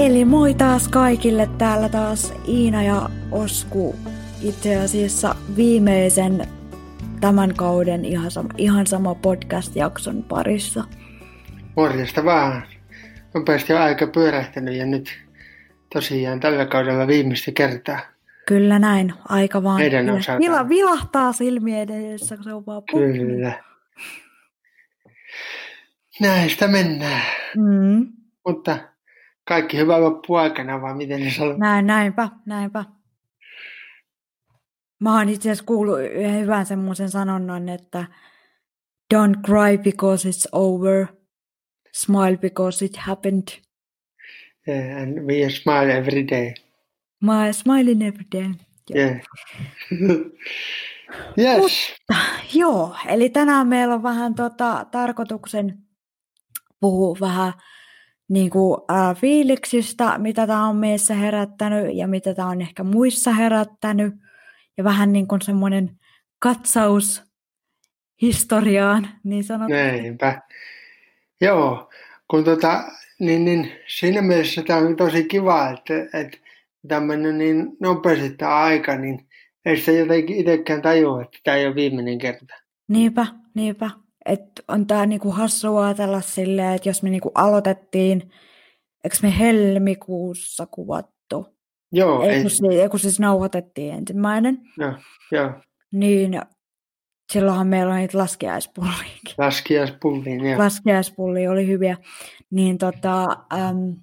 Eli moi taas kaikille, täällä taas Iina ja Osku itse asiassa viimeisen tämän kauden ihan sama, ihan sama podcast-jakson parissa. Morjesta vaan. Nopeasti on aika pyörähtänyt ja nyt tosiaan tällä kaudella viimeistä kertaa. Kyllä näin, aika vaan Meidän. Vila, vilahtaa silmien edessä, kun se on vaan puhunut. Kyllä. Näistä mennään. Mm, Mutta kaikki hyvä loppu aikana, vaan miten ne sanoo. näin, näinpä, näinpä. Mä oon itse asiassa kuullut yhden hyvän semmoisen sanonnan, että don't cry because it's over, smile because it happened. Yeah, and we smile every day. My smiling every day. Yeah. yes. Joo, eli tänään meillä on vähän tota, tarkoituksen puhua vähän niin kuin, ää, fiiliksistä, mitä tämä on meissä herättänyt ja mitä tämä on ehkä muissa herättänyt. Ja vähän niin kuin semmoinen katsaus historiaan, niin sanotusti. Näinpä. Joo, kun tota, niin, niin siinä mielessä tämä on tosi kiva, että, että tämmöinen niin nopeasti tämä aika, niin ei sitä jotenkin itsekään tajua, että tämä ei ole viimeinen kerta. Niinpä, niinpä. Että on tää niinku hassua ajatella silleen, että jos me niinku aloitettiin, eikö me helmikuussa kuvattu? Joo, Ei kun, siis, kun siis nauhoitettiin ensimmäinen, joo, joo. niin silloinhan meillä oli niitä laskiaispulliakin. Laskiaispulliin, joo. Laskiaispullia oli hyviä. Niin, tota, äm,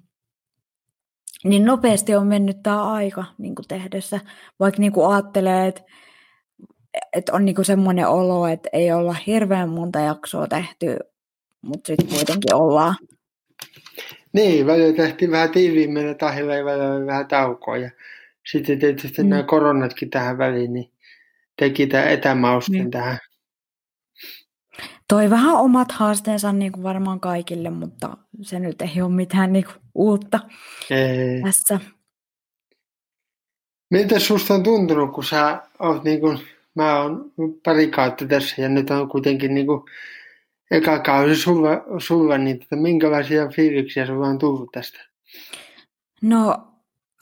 niin nopeasti on mennyt tämä aika niin kuin tehdessä, vaikka niin kuin ajattelee, että että on niinku semmoinen olo, että ei olla hirveän monta jaksoa tehty, mutta sitten kuitenkin ollaan. Niin, välillä tehtiin vähän tiiviimmällä tahilla ja välillä vähän taukoa. Ja sitten tietysti Mm. nämä koronatkin tähän väliin, niin teki tämän etämaustin Niin. tähän. Toi vähän omat haasteensa niin kuin varmaan kaikille, mutta se nyt ei ole mitään niin kuin uutta Ei. tässä. Miltä susta on tuntunut, kun sä oot niin kuin, mä oon pari kautta tässä ja nyt on kuitenkin niin kuin eka kausi sulla, sulla niin tota, minkälaisia fiiliksiä sulla on tullut tästä? No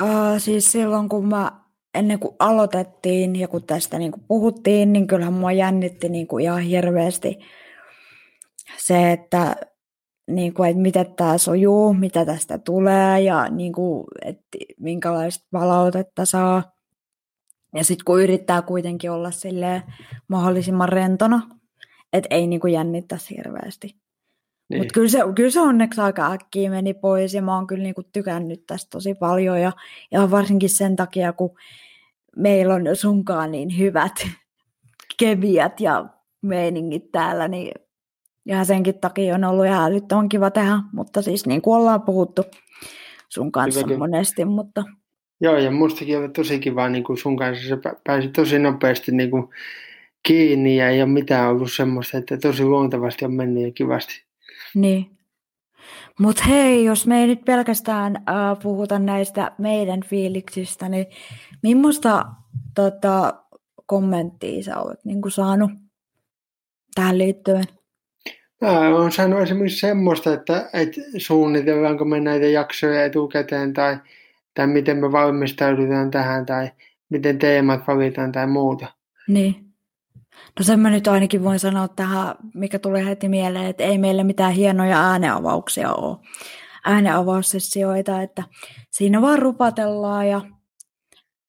äh, siis silloin kun mä ennen kuin aloitettiin ja kun tästä niin kuin puhuttiin, niin kyllähän mua jännitti niin kuin ihan hirveästi se, että, niin kuin, että miten tämä sujuu, mitä tästä tulee ja niin kuin, että minkälaista palautetta saa. Ja sitten kun yrittää kuitenkin olla silleen mahdollisimman rentona, että ei niin kuin jännittäisi hirveästi. Niin. Mutta kyllä se, kyllä se onneksi aika äkkiä meni pois ja mä oon kyllä niinku tykännyt tästä tosi paljon ja, ja varsinkin sen takia, kun meillä on sunkaan niin hyvät keviät ja meiningit täällä, niin ihan senkin takia on ollut ihan älyttömän kiva tehdä, mutta siis niin kuin ollaan puhuttu sun kanssa Hyvä, kyllä. monesti, mutta Joo, ja mustakin oli tosi kiva niin kuin sun kanssa. Se pä- pääsi tosi nopeasti niin kuin kiinni ja ei ole mitään ollut semmoista, että tosi luontevasti on mennyt ja kivasti. Niin. Mutta hei, jos me ei nyt pelkästään äh, puhuta näistä meidän fiiliksistä, niin millaista tota, kommenttia sä olet niin saanut tähän liittyen? Mä oon saanut esimerkiksi semmoista, että, että suunnitellaanko me näitä jaksoja etukäteen tai, tai miten me valmistaudutaan tähän tai miten teemat valitaan tai muuta. Niin. No sen mä nyt ainakin voin sanoa tähän, mikä tulee heti mieleen, että ei meillä mitään hienoja ääneavauksia ole. Ääneavaussessioita, että siinä vaan rupatellaan ja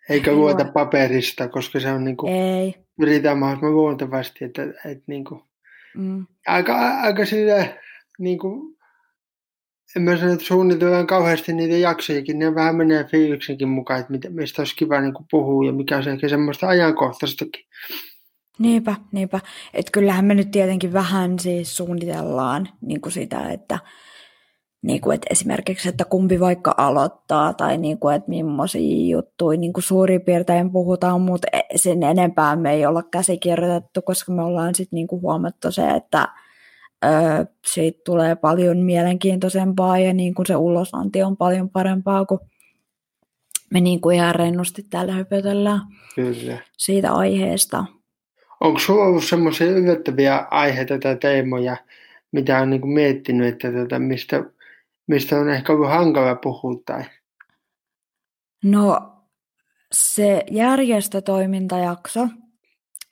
Eikä luota paperista, koska se on niin kuin, ei. yritetään mahdollisimman luontevasti, että, että niin kuin, Mm. aika, aika sillä niin kuin, en mä sano, että suunnitellaan kauheasti niitä jaksojakin, ne vähän menee fiiliksenkin mukaan, että mistä olisi kiva niin puhua ja mikä on ehkä semmoista ajankohtaistakin. Niinpä, niinpä. Että kyllähän me nyt tietenkin vähän siis suunnitellaan niin kuin sitä, että, niin kuin, että esimerkiksi, että kumpi vaikka aloittaa tai niin kuin, että millaisia juttuja niin kuin suurin piirtein puhutaan, mutta e- sen enempää me ei olla käsikirjoitettu, koska me ollaan sitten niin kuin huomattu se, että ö, siitä tulee paljon mielenkiintoisempaa ja niin kuin se ulosanti on paljon parempaa, kun me niin kuin ihan rennosti täällä höpötellään Kyllä. siitä aiheesta. Onko sulla ollut semmoisia yllättäviä aiheita tai teemoja, mitä on niin kuin miettinyt, että tota, mistä mistä on ehkä ollut hankala puhua tai? No se järjestötoimintajakso,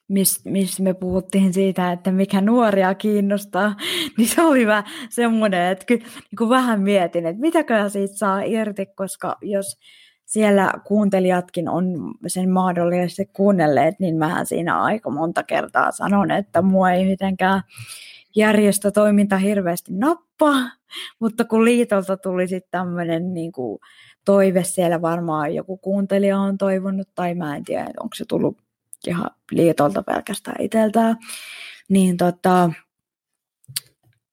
missä mis me puhuttiin siitä, että mikä nuoria kiinnostaa, niin se oli vähän semmoinen, että kyllä niin vähän mietin, että mitäkö siitä saa irti, koska jos siellä kuuntelijatkin on sen mahdollisesti kuunnelleet, niin mähän siinä aika monta kertaa sanon, että mua ei mitenkään järjestötoiminta hirveästi nappaa, mutta kun liitolta tuli sitten tämmöinen niin kuin toive siellä varmaan joku kuuntelija on toivonut, tai mä en tiedä, onko se tullut ihan liitolta pelkästään itseltään, niin tota,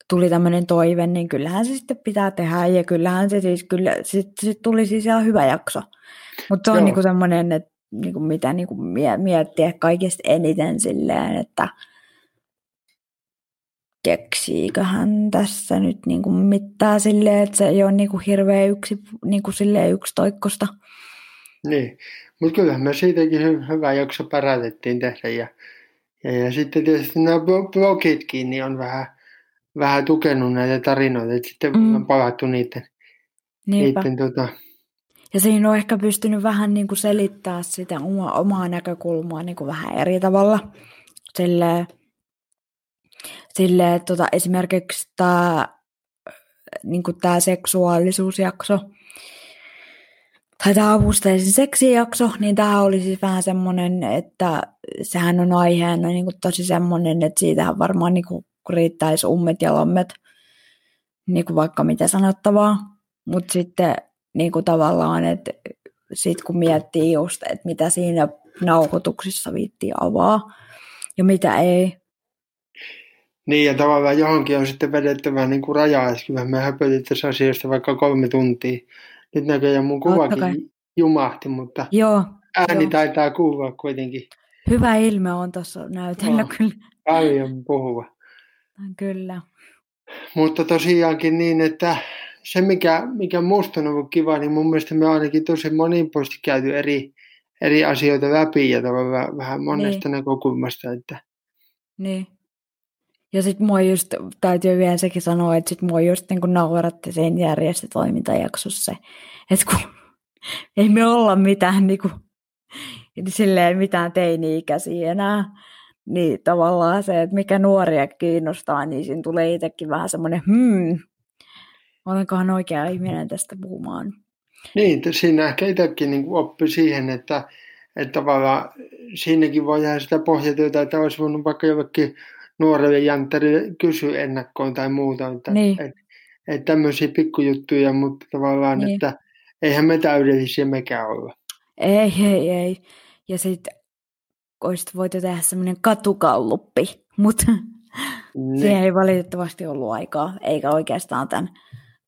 tuli tämmöinen toive, niin kyllähän se sitten pitää tehdä, ja kyllähän se siis, kyllä, sit, sit tuli siis ihan hyvä jakso. Mutta se on niinku semmoinen, että niinku mitä niinku miettiä kaikista eniten silleen, että keksiiköhän tässä nyt niinku mitään silleen, että se ei ole niinku hirveä yksi, niinku silleen yksi toikkosta. Niin, mutta kyllähän me siitäkin hyvä jakso pärätettiin tehdä ja, ja, ja sitten tietysti nämä blogitkin niin on vähän, vähän tukenut näitä tarinoita, että sitten mm. on palattu niiden, niiden tota... Ja siinä on ehkä pystynyt vähän niin kuin selittää sitä oma, omaa näkökulmaa niin kuin vähän eri tavalla. Silleen, silleen tota, esimerkiksi tämä niin kuin tämä seksuaalisuusjakso, tai tämä avusteisen seksijakso, niin tämä oli siis vähän semmoinen, että sehän on aiheena niin kuin tosi semmoinen, että siitähän varmaan niin kuin riittäisi ummet ja lammet, niin kuin vaikka mitä sanottavaa. Mutta sitten niin kuin tavallaan, että sit kun miettii just, että mitä siinä nauhoituksissa viitti avaa ja mitä ei. Niin, ja tavallaan johonkin on sitten vedettävä niin kuin rajaa, että me höpötettäisiin asioista vaikka kolme tuntia. Nyt näköjään mun kuvakin jumahti, mutta Joo, ääni jo. taitaa kuulua kuitenkin. Hyvä ilme on tuossa näytellä no, kyllä. Paljon puhuva. Kyllä. Mutta tosiaankin niin, että se mikä, mikä musta on ollut kiva, niin mun mielestä me ainakin tosi monipuolisesti käyty eri, eri asioita läpi ja tavallaan vähän monesta niin. näkökulmasta. Että... Niin. Ja sitten mua just, täytyy vielä sekin sanoa, että sit mua just niin kun nauratti siinä järjestötoimintajaksossa että kun ei me olla mitään niin kuin, silleen mitään teini-ikäisiä enää, niin tavallaan se, että mikä nuoria kiinnostaa, niin siinä tulee itsekin vähän semmoinen, hmm, olenkohan oikea ihminen tästä puhumaan. Niin, siinä ehkä itsekin niin oppi siihen, että, että tavallaan siinäkin voi jäädä sitä pohjatyötä, että olisi voinut vaikka jollekin nuorelle janttarille kysyä ennakkoon tai muuta. Että, niin. että, että tämmöisiä pikkujuttuja, mutta tavallaan, niin. että eihän me täydellisiä mekään olla. Ei, ei, ei. Ja sitten olisit voitu tehdä semmoinen katukalluppi, mutta niin. siihen ei valitettavasti ollut aikaa, eikä oikeastaan tämän,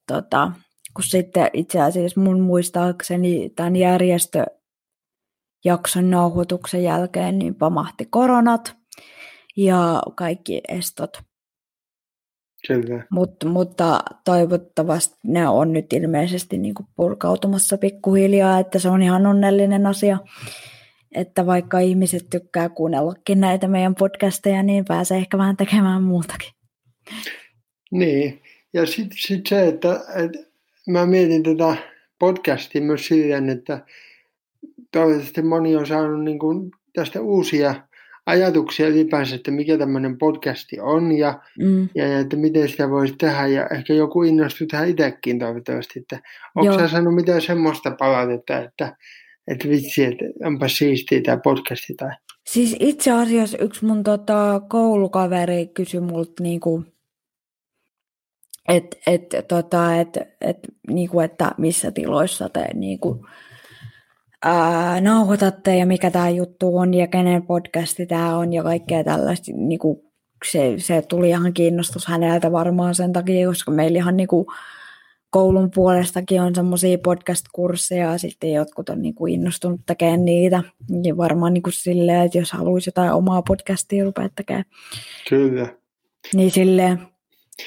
tota, kun sitten itse asiassa mun muistaakseni tämän järjestöjakson nauhoituksen jälkeen niin pamahti koronat ja kaikki estot Kyllä. Mut, mutta toivottavasti ne on nyt ilmeisesti niin kuin purkautumassa pikkuhiljaa, että se on ihan onnellinen asia, että vaikka ihmiset tykkää kuunnellakin näitä meidän podcasteja, niin pääsee ehkä vähän tekemään muutakin. Niin, ja sitten sit se, että, että mä mietin tätä podcastia myös silleen, että toivottavasti moni on saanut niin kuin tästä uusia ajatuksia ylipäänsä, että mikä tämmöinen podcasti on ja, mm. ja, ja että miten sitä voisi tehdä ja ehkä joku innostui tähän itsekin toivottavasti. Että onko sä saanut mitään semmoista palautetta, että, että vitsi, että onpa siistiä tämä podcasti tai... Siis itse asiassa yksi mun tota, koulukaveri kysyi multa niinku, että et, tota, et, et, niinku, että missä tiloissa te niinku, ää, nauhoitatte ja mikä tämä juttu on ja kenen podcasti tämä on ja kaikkea tällaista. Niin kuin se, se tuli ihan kiinnostus häneltä varmaan sen takia, koska meillä ihan niin kuin koulun puolestakin on semmoisia podcast-kursseja ja sitten jotkut on niin kuin innostunut tekemään niitä. Niin varmaan niin kuin silleen, että jos haluaisi jotain omaa podcastia rupea tekemään. Kyllä. Niin silleen.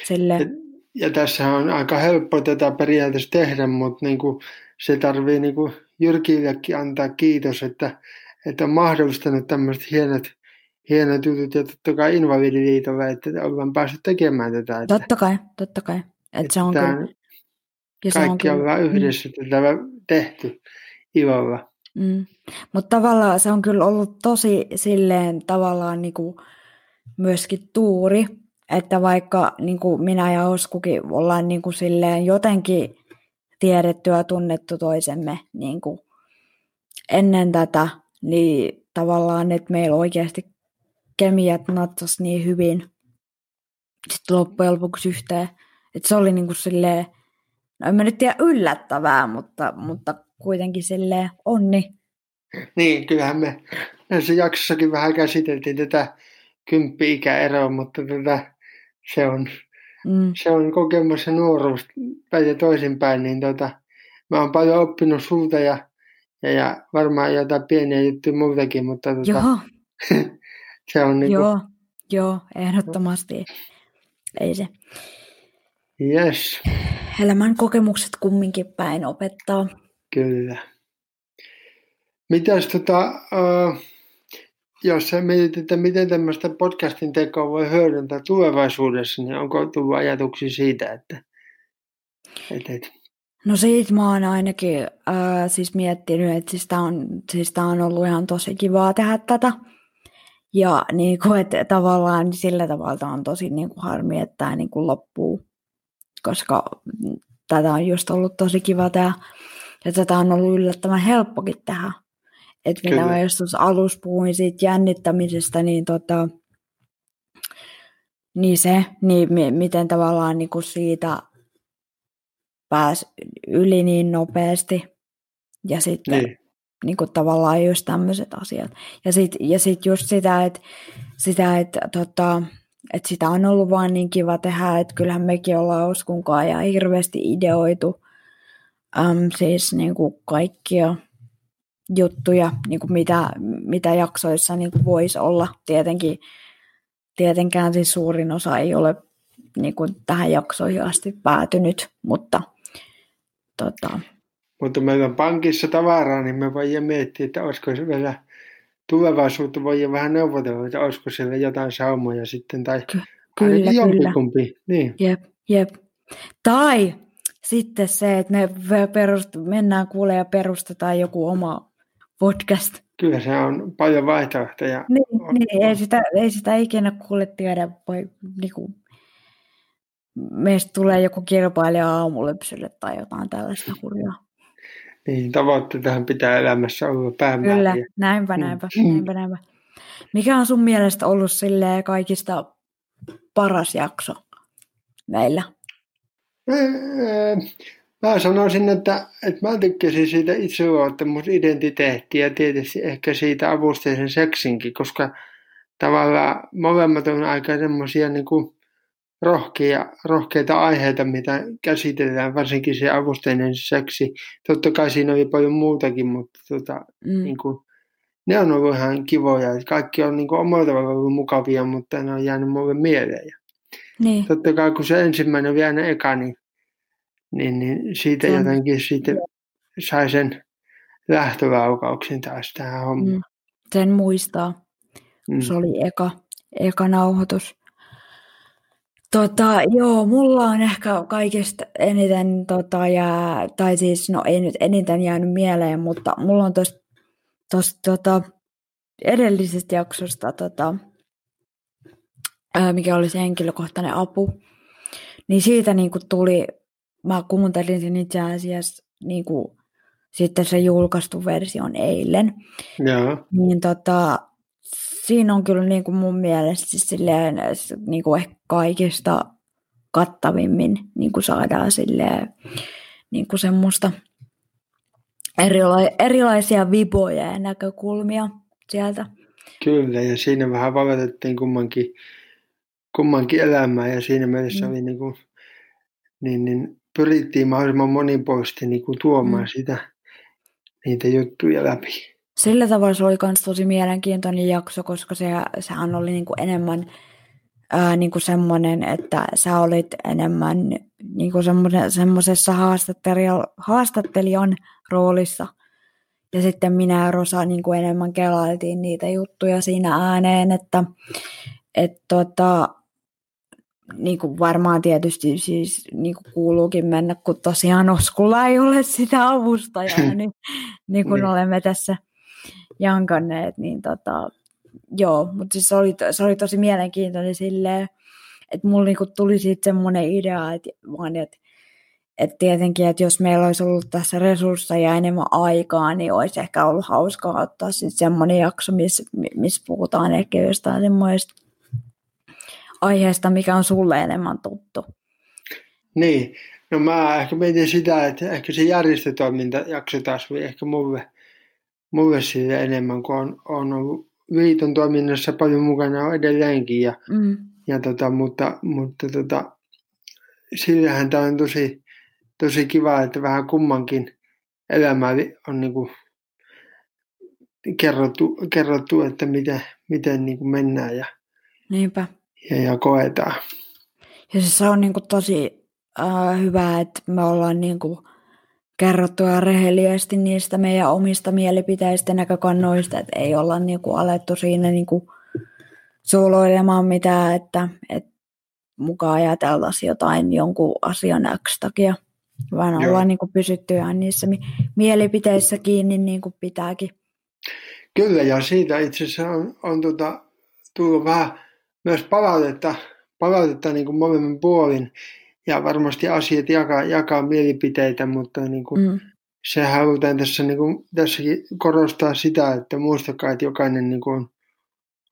silleen. Ja, ja tässä on aika helppo tätä periaatteessa tehdä, mutta niin kuin se tarvii niin kuin Jyrkillekin antaa kiitos, että, että on mahdollistanut tämmöiset hienot, hienot jutut ja totta kai Invalidiliitolle, että ollaan päässyt tekemään tätä. Että, totta kai, totta kai. Että, että se on tämä, kyllä... Ja Kaikki on, kyllä, on yhdessä mm. tätä tehty ilolla. Mm. Mutta tavallaan se on kyllä ollut tosi silleen tavallaan niinku myöskin tuuri, että vaikka niinku minä ja Oskukin ollaan niinku silleen jotenkin tiedetty ja tunnettu toisemme niinku ennen tätä, niin tavallaan, että meillä oikeasti kemiat natsas niin hyvin sitten loppujen lopuksi yhteen. Että se oli niinku silleen, no en mä nyt tiedä yllättävää, mutta, mutta kuitenkin silleen onni. Niin, kyllähän me näissä jaksossakin vähän käsiteltiin tätä kymppi-ikäeroa, mutta tätä, se, on, mm. se on kokemus ja nuoruus päin ja toisinpäin, niin tota, mä oon paljon oppinut sulta ja, ja, ja varmaan jotain pieniä juttuja muutakin, mutta tota, Joo. se on niin Joo, joo, ehdottomasti. Ei se. Yes. Elämän kokemukset kumminkin päin opettaa. Kyllä. Mitäs tota, uh, jos mietit, että miten tämmöistä podcastin tekoa voi hyödyntää tulevaisuudessa, niin onko tullut ajatuksia siitä, että et, et. No siitä mä oon ainakin äh, siis miettinyt, että siis tää on, siis tää on ollut ihan tosi kivaa tehdä tätä. Ja niin kuin, että tavallaan sillä tavalla on tosi niin kuin harmi, että tämä niin kuin loppuu, koska tätä on just ollut tosi kiva tehdä. Ja tätä on ollut yllättävän helppokin tehdä. Että mitä mä just tuossa alussa puhuin siitä jännittämisestä, niin, tota, niin se, niin mi- miten tavallaan niin kuin siitä pääsi yli niin nopeasti. Ja sitten niin. Niin kuin tavallaan just tämmöiset asiat. Ja sitten ja sit just sitä, että sitä, että tota, että sitä on ollut vaan niin kiva tehdä, että kyllähän mekin ollaan Oskunkaan ja hirveästi ideoitu äm, siis niin kuin kaikkia juttuja, niin kuin mitä, mitä jaksoissa niin kuin voisi olla. Tietenkin, tietenkään siis suurin osa ei ole niin kuin tähän jaksoihin asti päätynyt, mutta tota... Mutta meillä on pankissa tavaraa, niin me voidaan miettiä, että olisiko se vielä tulevaisuutta voi vähän neuvotella, että olisiko siellä jotain saumoja sitten, tai Ky- kyllä, jompikumpi. Niin. Jep, jep. Tai sitten se, että me perust- mennään kuulee ja perustetaan joku oma podcast. Kyllä se on paljon vaihtoehtoja. Niin, niin. Ei, sitä, ei sitä ikinä kuule tiedä, voi, niinku, meistä tulee joku kilpailija aamulypsylle tai jotain tällaista hurjaa. Niin, tavoitteitahan pitää elämässä olla päämääriä. Kyllä, näinpä, mm. näinpä, näinpä, näinpä. Mikä on sun mielestä ollut kaikista paras jakso meillä? Mä sanoisin, että, että mä tykkäsin siitä itseluottamusidentiteettiä ja tietysti ehkä siitä avusteisen seksinkin, koska tavallaan molemmat on aika semmoisia niin rohkeita, rohkeita aiheita, mitä käsitellään, varsinkin se avusteinen seksi. Totta kai siinä oli paljon muutakin, mutta tota, mm. niin kuin, ne on ollut ihan kivoja. Kaikki on niin kuin, omalla tavalla ollut mukavia, mutta ne on jäänyt mulle mieleen. Niin. Totta kai kun se ensimmäinen oli aina eka, niin, niin, niin siitä jotenkin sitten sai sen lähtölaukauksen taas tähän hommaan. Mm. Sen muistaa, mm. se oli eka, eka nauhoitus. Tota, joo, mulla on ehkä kaikista eniten, tota, jää, tai siis, no ei nyt eniten jäänyt mieleen, mutta mulla on tosta, tosta tota, edellisestä jaksosta, tota, ää, mikä oli se henkilökohtainen apu, niin siitä niin kuin tuli, mä kuuntelin sen itse asiassa niin kuin, sitten se julkaistu version eilen. Joo. Niin tota, siinä on kyllä niin kuin mun mielestä siis silleen, niin kuin ehkä kaikista kattavimmin niin kuin saadaan silleen, niin kuin semmoista erila- erilaisia viboja ja näkökulmia sieltä. Kyllä, ja siinä vähän valotettiin kummankin, kummankin elämää, ja siinä mielessä mm. oli niin kuin, niin, niin pyrittiin mahdollisimman monipuolisesti niin kuin tuomaan mm. sitä, niitä juttuja läpi sillä tavalla se oli myös tosi mielenkiintoinen jakso, koska se, sehän oli niin kuin enemmän ää, niin kuin semmoinen, että sä olit enemmän niin kuin semmoisessa haastattelijan, haastattelijan roolissa. Ja sitten minä ja Rosa niin kuin enemmän kelailtiin niitä juttuja siinä ääneen, että et tota, niin kuin varmaan tietysti siis niin kuin kuuluukin mennä, kun tosiaan Oskulla ei ole sitä avustajaa, niin, niin kuin niin. olemme tässä jankanneet, niin tota, joo, mutta siis se oli, se oli tosi mielenkiintoinen silleen, että mulla niinku tuli siitä semmoinen idea, että, vaan, että, että tietenkin, että jos meillä olisi ollut tässä resursseja enemmän aikaa, niin olisi ehkä ollut hauskaa ottaa sitten semmoinen jakso, missä, missä puhutaan ehkä jostain semmoista aiheesta, mikä on sulle enemmän tuttu. Niin, no mä ehkä mietin sitä, että ehkä se järjestötoiminta jakso taas ehkä mulle, mulle siitä enemmän, kun on, on ollut liiton toiminnassa paljon mukana edelleenkin. Ja, mm. ja tota, mutta mutta tota, sillähän tämä on tosi, tosi kiva, että vähän kummankin elämä on niin kuin kerrottu, kerrottu, että miten, miten niin kuin mennään ja, Niinpä. Ja, ja koetaan. Ja siis se on niin kuin tosi äh, hyvä, että me ollaan niin kuin kerrottua rehellisesti niistä meidän omista mielipiteistä näkökannoista, että ei olla niinku alettu siinä niinku suoloilemaan mitään, että, että mukaan ajateltaisiin jotain jonkun asian X takia, vaan Joo. ollaan niinku pysytty ihan niissä mi- mielipiteissä kiinni niin kuin pitääkin. Kyllä, ja siitä itse asiassa on, on tota, tullut vähän myös palautetta, palautetta niin kuin molemmin puolin ja varmasti asiat jakaa, jakaa mielipiteitä, mutta niin kuin, mm. se halutaan tässä niin kuin, tässäkin korostaa sitä, että muistakaa, että jokainen niin kuin,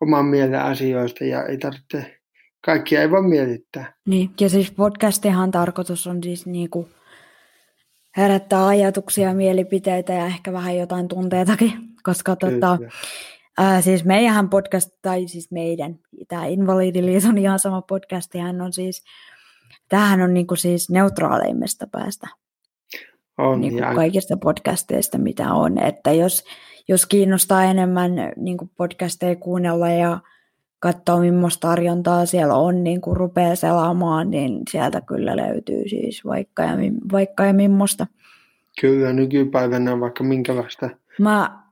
oman mielen asioista ja ei tarvitse, kaikkia ei voi mietittää. Niin, ja siis podcastihan tarkoitus on siis niin kuin herättää ajatuksia, mielipiteitä ja ehkä vähän jotain tunteitakin, koska tota, ää, siis meidän podcast, tai siis meidän, tämä Invalidiliiton ihan sama podcastihan on siis tämähän on niin kuin siis neutraaleimmasta päästä on, niin kuin kaikista podcasteista, mitä on. Että jos, jos kiinnostaa enemmän niin kuin podcasteja kuunnella ja katsoa, millaista tarjontaa siellä on, niin kun rupeaa selaamaan, niin sieltä kyllä löytyy siis vaikka ja, vaikka ja millaista. Kyllä, nykypäivänä on vaikka minkälaista. Mä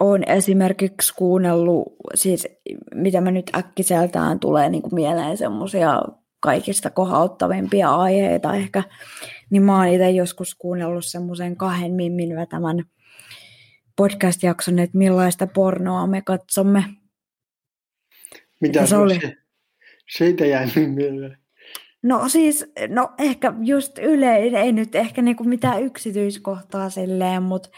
oon esimerkiksi kuunnellut, siis mitä mä nyt äkkiseltään tulee niin kuin mieleen semmoisia kaikista kohauttavimpia aiheita ehkä, niin mä oon itse joskus kuunnellut semmoisen kahden mimmin vetämän podcast-jakson, että millaista pornoa me katsomme. Mitä se oli? Se, siitä jäi mieleen. No siis, no ehkä just yleinen, ei nyt ehkä niinku mitään yksityiskohtaa silleen, mutta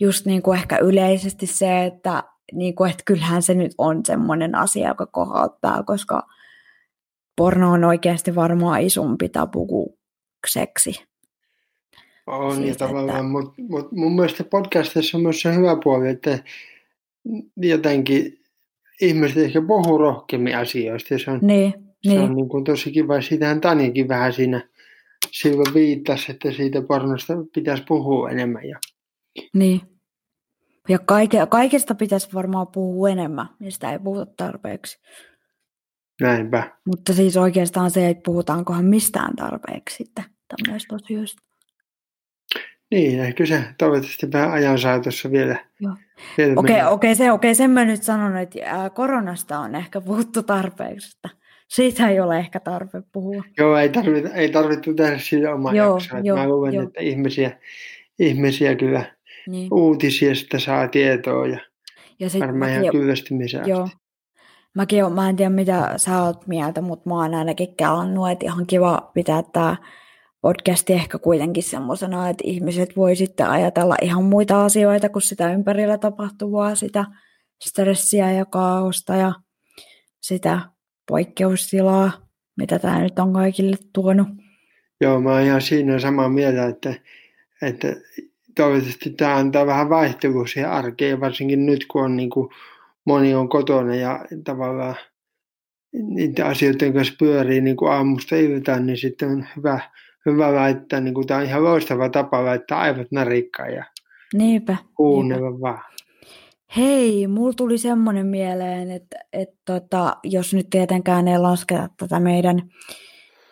just niinku ehkä yleisesti se, että niinku, et kyllähän se nyt on semmoinen asia, joka kohauttaa, koska porno on oikeasti varmaan isompi tabu kuin seksi. On siis, ja tavallaan, että... mutta mut mun mielestä podcastissa on myös se hyvä puoli, että jotenkin ihmiset ehkä puhuu rohkeammin asioista. Se on, niin, se niin. on niin kuin tosi kiva. Siitähän Tanjakin vähän siinä silloin viittasi, että siitä pornosta pitäisi puhua enemmän. Ja... Niin. Ja kaike, kaikesta pitäisi varmaan puhua enemmän, mistä ei puhuta tarpeeksi. Näinpä. Mutta siis oikeastaan se, että puhutaankohan mistään tarpeeksi sitten tämmöistä asioista. Niin, ehkä se toivottavasti vähän ajan saatossa vielä. vielä okei, okay, okay, se, okay, sen mä nyt sanon, että koronasta on ehkä puhuttu tarpeeksi. Että siitä ei ole ehkä tarve puhua. Joo, ei tarvitse, ei tarvitse tehdä siitä omaa joo, jaksoa. Joo, mä luulen, että ihmisiä, ihmisiä kyllä niin. uutisista saa tietoa ja, ja sit, varmaan ihan kyllästymiseen Joo, Mäkin on, mä en tiedä mitä sä oot mieltä, mutta mä oon ainakin kelannut, että ihan kiva pitää tämä podcasti ehkä kuitenkin semmoisena, että ihmiset voi sitten ajatella ihan muita asioita kuin sitä ympärillä tapahtuvaa, sitä stressiä ja kaaosta ja sitä poikkeustilaa, mitä tämä nyt on kaikille tuonut. Joo, mä oon ihan siinä samaa mieltä, että, että toivottavasti tämä antaa vähän vaihtelua siihen arkeen, varsinkin nyt kun on niin kuin moni on kotona ja tavallaan niiden asioiden kanssa pyörii niin kuin aamusta iltaan, niin sitten on hyvä, hyvä laittaa, niin kuin tämä on ihan loistava tapa laittaa aivot narikkaan ja niinpä, kuunnella niinpä. vaan. Hei, mulla tuli semmoinen mieleen, että, että tota, jos nyt tietenkään ei lasketa tätä meidän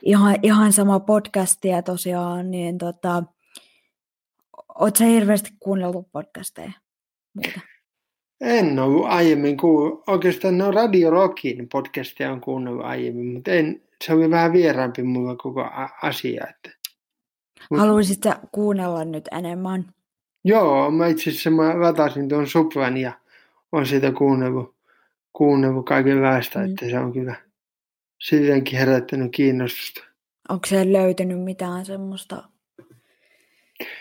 ihan, ihan sama podcastia tosiaan, niin tota, ootko hirveästi kuunnellut podcasteja? Muuta? En ollut aiemmin kuullut. Oikeastaan no Radio Rockin podcastia on kuunnellut aiemmin, mutta en se oli vähän vieraampi mulle koko asia. Että. Haluaisitko kuunnella nyt enemmän? Joo, mä itse asiassa mä latasin tuon Supran ja on sitä kuunnellut, kuunnellut kaikenlaista, mm. että se on kyllä sittenkin herättänyt kiinnostusta. Onko se löytynyt mitään semmoista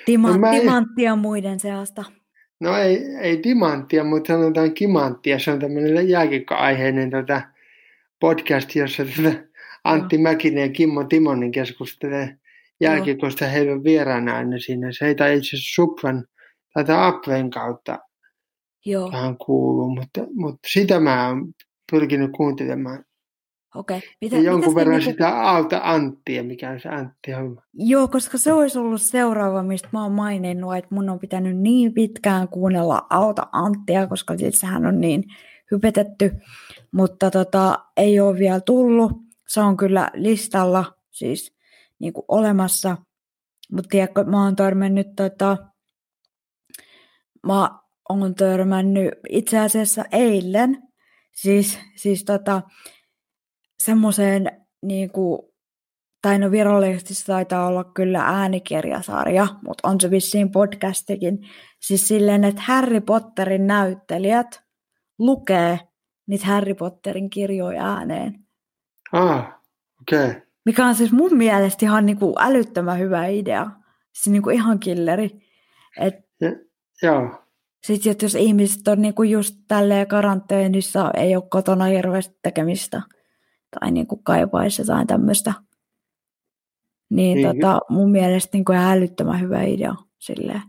tima- no timanttia en... muiden seasta? No ei, ei timanttia, mutta sanotaan kimanttia. Se on tämmöinen jääkikko-aiheinen tota, podcast, jossa tota Antti no. Mäkinen ja Kimmo Timonen keskustelee jääkikosta no. heidän vieraana aina siinä. Se ei itse asiassa Supran tätä Apven kautta Joo. tähän kuuluu, mutta, mutta sitä mä oon pyrkinyt kuuntelemaan. Okei. Mitä, ja jonkun verran niinku... sitä Aalta Anttia, mikä on se Antti homma. Joo, koska se olisi ollut seuraava, mistä mä oon maininnut, että mun on pitänyt niin pitkään kuunnella Aalta Anttia, koska sehän on niin hypetetty, mutta tota, ei ole vielä tullut. Se on kyllä listalla siis niin kuin olemassa, mutta tiedätkö, mä oon törmännyt tota, mä oon törmännyt itse asiassa eilen, siis, siis tota, semmoiseen niin kuin, tai no virallisesti se taitaa olla kyllä äänikirjasarja, mutta on se vissiin podcastikin. Siis silleen, että Harry Potterin näyttelijät lukee niitä Harry Potterin kirjoja ääneen. Ah, okei. Okay. Mikä on siis mun mielestä ihan niinku älyttömän hyvä idea. Siis niinku ihan killeri. Et, ja, joo. Sitten jos ihmiset on niinku just tälleen karanteenissa, ei ole kotona hirveästi tekemistä tai niinku kaipaisi jotain tämmöistä, niin, niin tota, mun mielestä niinku ihan älyttömän hyvä idea silleen.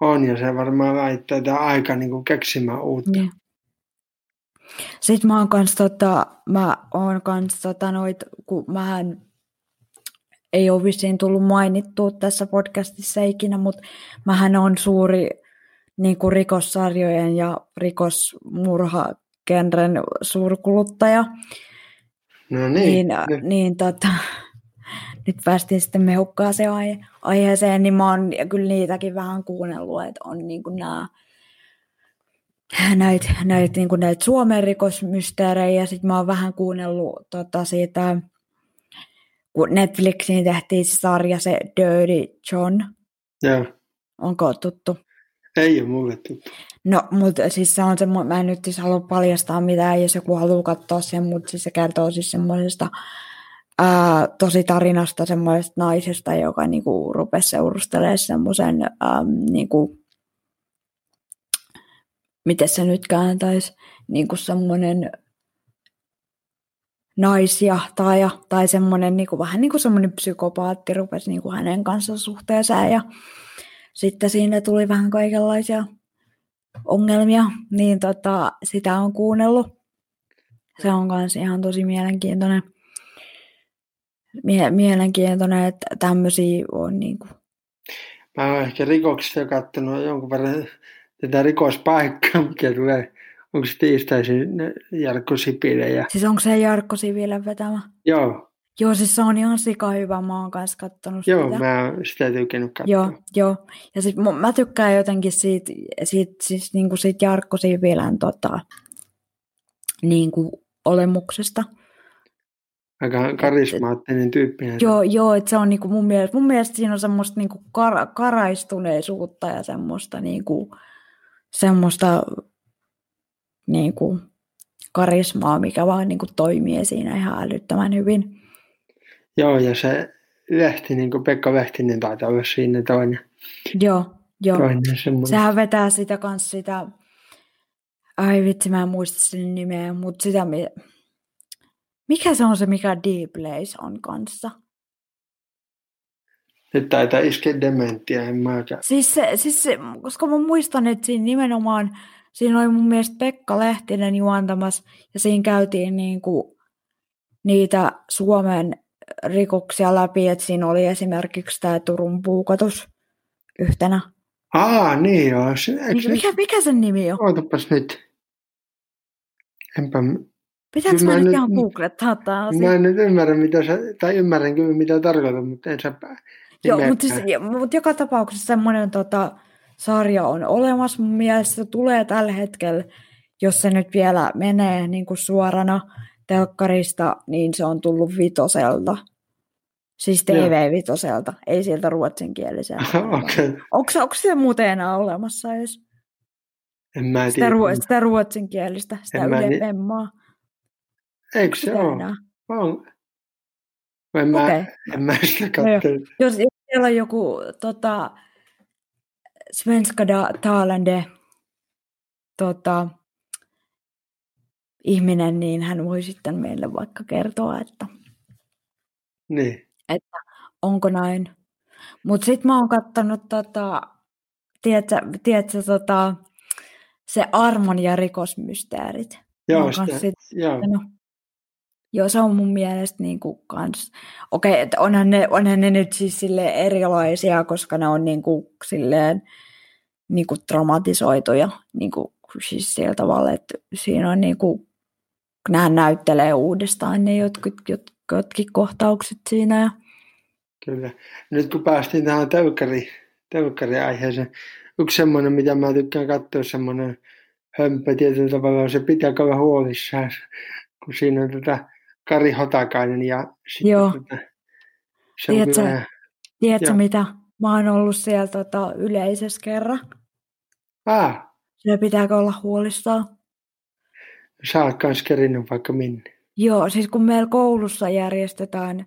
On, ja se varmaan laittaa tätä aika niinku keksimään uutta. Niin. Sitten mä oon kans, tota, mä oon kans, tota, noit, kun mähän ei ole vissiin tullut mainittua tässä podcastissa ikinä, mutta mähän on suuri niin kuin rikossarjojen ja rikosmurhagenren suurkuluttaja. No niin. Niin, niin tota, nyt päästiin sitten mehukkaaseen aihe- aiheeseen, niin mä oon kyllä niitäkin vähän kuunnellut, että on niin kuin nämä näitä näit, niin näit Suomen rikosmysteerejä, ja sitten mä oon vähän kuunnellut tota, siitä, kun Netflixiin tehtiin se sarja, se Dirty John. Joo. Onko tuttu? Ei ole mulle tuttu. No, mutta siis se on se, mä en nyt siis halua paljastaa mitään, jos joku haluaa katsoa sen, mutta siis se kertoo siis semmoisesta ää, tosi tarinasta semmoisesta naisesta, joka niinku rupesi seurustelemaan semmoisen niinku, miten se nyt kääntäisi, niinku semmoinen naisjahtaja tai semmoinen niinku, vähän niin kuin semmoinen psykopaatti rupesi niinku hänen kanssa suhteeseen ja sitten siinä tuli vähän kaikenlaisia ongelmia, niin tota, sitä on kuunnellut. Se on myös ihan tosi mielenkiintoinen, mie- mielenkiintoinen että tämmöisiä on niin kuin... Mä oon ehkä rikoksista jo kattonut jonkun verran tätä rikospaikkaa, mikä tulee Onko se tiistaisin Jarkko Sipilä? Ja... Siis onko se Jarkko Sipilän vetämä? Joo. Joo, siis se on ihan sika hyvä. Mä oon kanssa kattonut joo, sitä. Joo, mä oon sitä tykännyt katsoa. Joo, joo. Ja sit mä tykkään jotenkin siitä, siitä, siis niinku siitä Jarkko Sipilän tota, niinku olemuksesta. Aika karismaattinen tyyppi. Joo, joo, että se on niinku mun, mielestä, mun mielestä siinä on semmoista niinku kar, karaistuneisuutta ja semmoista, niinku, semmoista niinku, karismaa, mikä vaan niin kuin toimii siinä ihan älyttömän hyvin. Joo, ja se Lehti, niin kuin Pekka Lehtinen taitaa olla siinä toinen. Joo, joo. Toinen Sehän vetää sitä kanssa sitä, ai vitsi mä en muista sen nimeä, mutta sitä, mikä se on se, mikä Deep Blaze on kanssa? Nyt taitaa iskeä dementtiä, en mäkään. Siis, se, siis se, koska mä muistan, että siinä nimenomaan siinä oli mun mielestä Pekka Lehtinen juontamassa ja siinä käytiin niin kuin niitä Suomen rikoksia läpi, että siinä oli esimerkiksi tämä Turun puukotus yhtenä. Aa, niin joo. Se, mikä, mikä, mikä sen nimi on? Ootapas nyt. Enpä... Pitääkö mä, mä nyt ihan googlettaa taas? Mä en nyt ymmärrä, mitä sä, tai ymmärrän kyllä mitä tarkoitan, mutta en sä Joo, mutta, siis, mutta joka tapauksessa semmoinen tota, sarja on olemassa. Mun mielestä se tulee tällä hetkellä, jos se nyt vielä menee niin kuin suorana, telkkarista, niin se on tullut vitoselta. Siis TV-vitoselta, ei sieltä ruotsinkieliseltä. okay. onko, onko se muuten enää olemassa edes? En mä Sitä, ruo- sitä ruotsinkielistä, sitä En mä Yle ni- Femmaa. Eikö se ole? On. En mä, Okei. en mä sitä No. Jos, jos siellä on joku tota, svenska da, talande tota, ihminen, niin hän voi sitten meille vaikka kertoa, että Niin. onko näin. Mutta sitten mä oon kattonut, tota, tiedätkö, tiedätkö tota, se Armon ja rikosmysteerit. Joo, sitä, sit joo. No, joo, se on mun mielestä niinku kans, okei, että onhan ne, onhan ne nyt siis silleen erilaisia, koska ne on niinku silleen niinku dramatisoituja, niinku siis sillä tavalla, että siinä on niinku, nämä näyttelee uudestaan ne jotkut, jotkut, jotkin kohtaukset siinä. Ja, Kyllä. Nyt kun päästiin tähän töykäri, töykäriaiheeseen, yksi semmoinen, mitä mä tykkään katsoa, semmoinen hömpö tietyllä tavalla, se pitää olla huolissaan, kun siinä on tätä Kari Hotakainen ja sitten Joo. tätä, se on Tiedätkö- kyllä, tiedätkö mitä? Mä oon ollut siellä tota, yleisessä kerran. ah, Se pitääkö olla huolissaan? Sä oot kans vaikka minne. Joo, siis kun meillä koulussa järjestetään,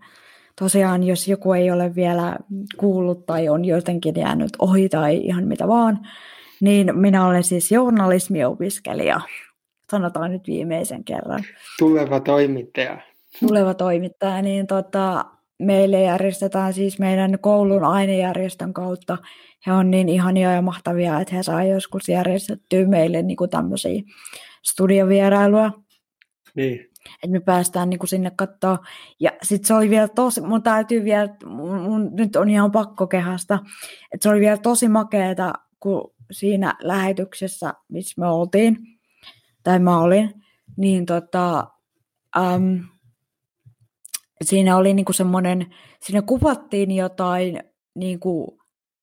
tosiaan jos joku ei ole vielä kuullut tai on jotenkin jäänyt ohi tai ihan mitä vaan, niin minä olen siis journalismiopiskelija, sanotaan nyt viimeisen kerran, Tuleva toimittaja. tuleva toimittaja, niin tota, meille järjestetään siis meidän koulun ainejärjestön kautta. He on niin ihania ja mahtavia, että he saa joskus järjestettyä meille niin kuin tämmöisiä studiovierailuja Niin, että me päästään niinku sinne katsoa. Ja sitten se oli vielä tosi, mun täytyy vielä, mun, mun, nyt on ihan pakko kehasta, että se oli vielä tosi makeeta, kun siinä lähetyksessä, missä me oltiin, tai mä olin, niin tota, äm, siinä oli niinku semmoinen, siinä kuvattiin jotain niinku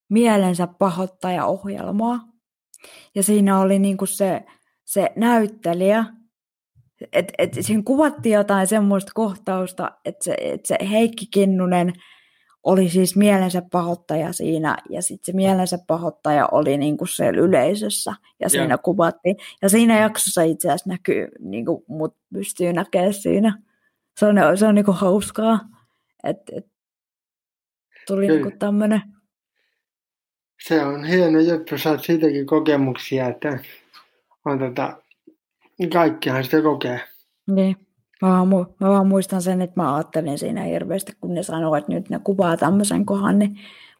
mielensä pahoittaja-ohjelmaa, ja siinä oli niinku se, se näyttelijä, et, et siinä kuvattiin jotain semmoista kohtausta, että se, et se Heikki Kinnunen oli siis mielensä pahoittaja siinä, ja sitten se mielensä pahoittaja oli niinku siellä yleisössä, ja siinä Joo. kuvattiin. Ja siinä jaksossa itse asiassa näkyy, niinku mut pystyy näkemään siinä. Se on, se on niinku hauskaa, että et, tuli Kyllä. niinku tämmöinen, se on hieno juttu, saat siitäkin kokemuksia, että on tota, kaikkihan sitä kokee. niin. Mä vaan, mu- mä vaan muistan sen, että mä ajattelin siinä hirveästi, kun ne sanoi, että nyt ne kuvaa tämmöisen kohan, niin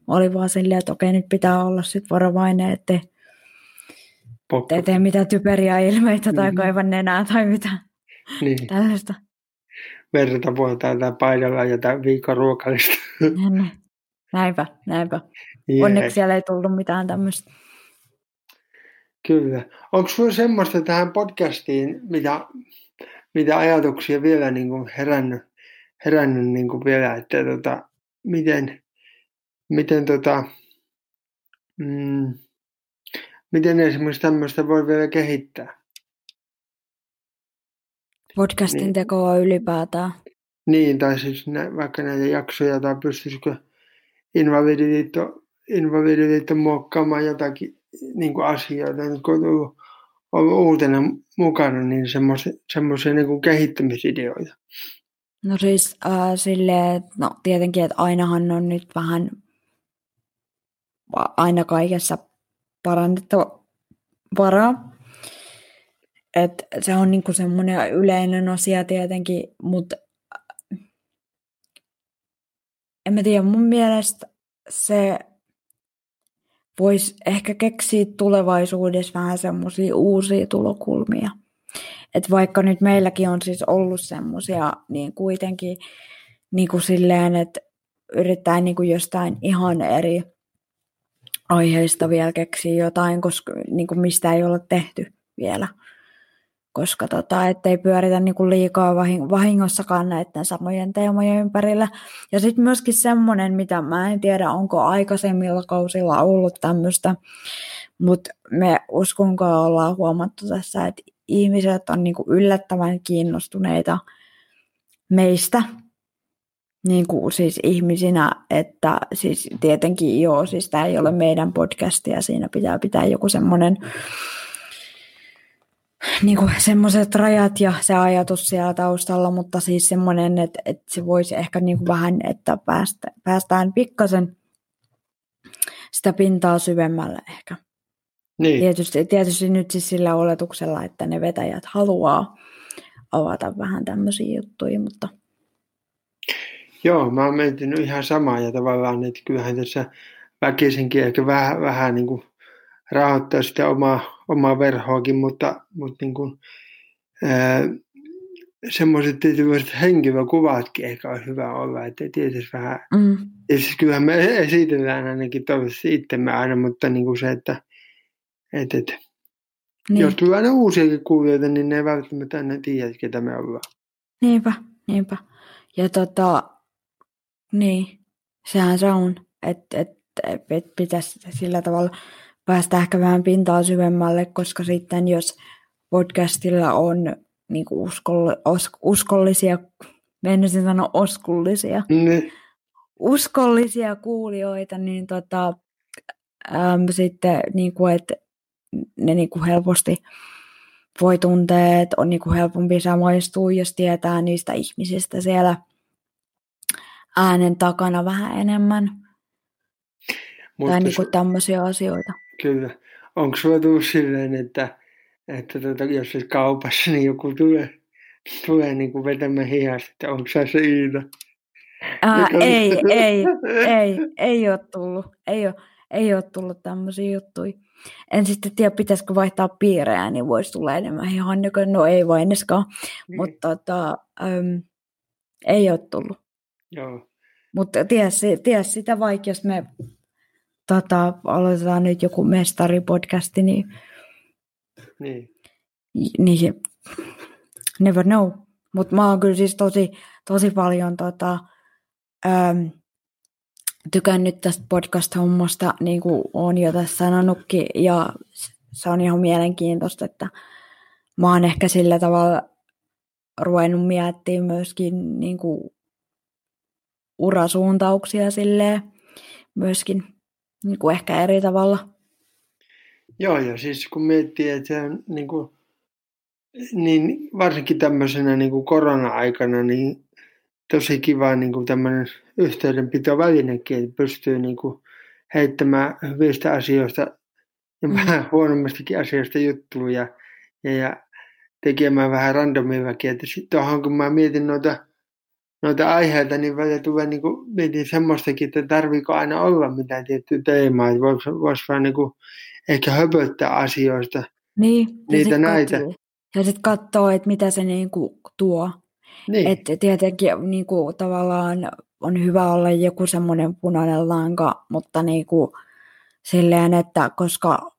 mä olin vaan silleen, että okei, nyt pitää olla sit varovainen, ettei Pokko. ettei tee mitään typeriä ilmeitä tai Mhm. kaiva nenää tai mitään Niin, tällaista. verta vuotaa tai paidalla jotain viikon ruokalista. Niin. Näinpä, näinpä. Jee, Onneksi siellä ei tullut mitään tämmöistä. Kyllä. Onko sinulla semmoista tähän podcastiin, mitä, mitä ajatuksia vielä niin kuin herännyt, herännyt niin kuin vielä, että tota, miten, miten, tota, mm, miten esimerkiksi tämmöistä voi vielä kehittää? Podcastin Niin. tekoa ylipäätään. Niin, tai siis nä, vaikka näitä jaksoja, tai pystyisikö Invalidiliitto, Invalidiliitto muokkaamaan jotakin niin kuin asioita, niin kun on uutena mukana, niin semmoisia niin kuin kehittämisideoita. No siis äh, silleen, no tietenkin, että ainahan on nyt vähän aina kaikessa parannettava varaa. Et se on niinku semmoinen yleinen asia tietenkin, mutta en mä tiedä, mun mielestä se voisi ehkä keksiä tulevaisuudessa vähän semmoisia uusia tulokulmia. Et vaikka nyt meilläkin on siis ollut semmoisia, niin kuitenkin niin kuin silleen, että yrittää niin kuin jostain ihan eri aiheista vielä keksiä jotain, koska niin kuin mistä ei ole tehty vielä. Koska tota, ettei pyöritä niin kuin liikaa vahingossakaan näiden samojen teemojen ympärillä. Ja sitten myöskin semmoinen, mitä mä en tiedä, onko aikaisemmilla kausilla ollut tämmöistä, mutta me uskonkaan ollaan huomattu tässä, että ihmiset on niin kuin yllättävän kiinnostuneita meistä, niin kuin siis ihmisinä, että siis tietenkin joo, siis tämä ei ole meidän podcast ja siinä pitää pitää joku semmoinen niin kuin semmoiset rajat ja se ajatus siellä taustalla, mutta siis semmoinen, että, että se voisi ehkä niin kuin vähän, että päästä, päästään pikkasen sitä pintaa syvemmälle ehkä. Niin. Tietysti, tietysti nyt siis sillä oletuksella, että ne vetäjät haluaa avata vähän tämmöisiä juttuja, mutta... Joo, mä oon miettinyt ihan samaa ja tavallaan, että kyllähän tässä väkisinkin ehkä vähän, vähän niin kuin rahoittaa sitä omaa, omaa verhoakin, mutta, mutta niin kuin, ää, semmoiset tietynlaiset henkilökuvatkin ehkä on hyvä olla, että tietysti vähän, mm. siis kyllähän me esitellään ainakin toivottavasti itsemme aina, mutta niin kuin se, että et, et, niin. jos tulee aina uusiakin kuulijoita, niin ne ei välttämättä aina tiedä, ketä me ollaan. Niinpä, niinpä. Ja tota, niin, sehän se on, että et, et pitäisi sillä tavalla päästä ehkä vähän pintaa syvemmälle, koska sitten jos podcastilla on niin kuin uskoll, os, uskollisia, menisin sanoa oskullisia, niin. uskollisia kuulijoita, niin tota, äm, sitten niin kuin, että ne niin kuin helposti voi tuntea, että on niin kuin helpompi samaistua, jos tietää niistä ihmisistä siellä äänen takana vähän enemmän. Mutta tai niin kuin tämmöisiä asioita. Kyllä. Onko sulla tullut silleen, että, että tuota, jos se kaupassa, niin joku tulee, tulee niin kuin vetämään hihasta, että onko sä se Iida? Ää, ei, ei, ei, ei ole tullut. Ei ole, ei ole tullut tämmöisiä juttuja. En sitten tiedä, pitäisikö vaihtaa piirejä, niin voisi tulla enemmän ihan No ei voi ennäskaan. Niin. Mutta tota, äm, ei ole tullut. Joo. Mutta ties, ties sitä vaikka, jos me tota, aloitetaan nyt joku mestaripodcasti, niin, niin. niin never know. Mutta mä oon kyllä siis tosi, tosi paljon tota, äm, tykännyt tästä podcast-hommasta, niin kuin olen jo tässä sanonutkin, ja se on ihan mielenkiintoista, että mä oon ehkä sillä tavalla ruvennut miettimään myöskin niin kuin urasuuntauksia silleen myöskin niin kuin ehkä eri tavalla. Joo, ja siis kun miettii, että se on niin, kuin, niin varsinkin tämmöisenä niin kuin korona-aikana, niin tosi kiva niin kuin tämmöinen yhteydenpitovälinekin, että pystyy niin kuin heittämään hyvistä asioista ja mm. vähän huonommastakin asioista juttuja ja, ja tekemään vähän randomillakin. Että tuohon kun mä mietin noita, noita aiheita, niin välillä tulee niin kuin, mietin semmoistakin, että tarviiko aina olla mitään tiettyä teemaa, että voisi vois vaan niin kuin, ehkä höpöttää asioista. Niin, niitä ja näitä. Katsoo, ja sitten katsoo, että mitä se niin kuin tuo. Niin. Että tietenkin niin kuin, tavallaan on hyvä olla joku semmoinen punainen lanka, mutta niin kuin, silleen, että koska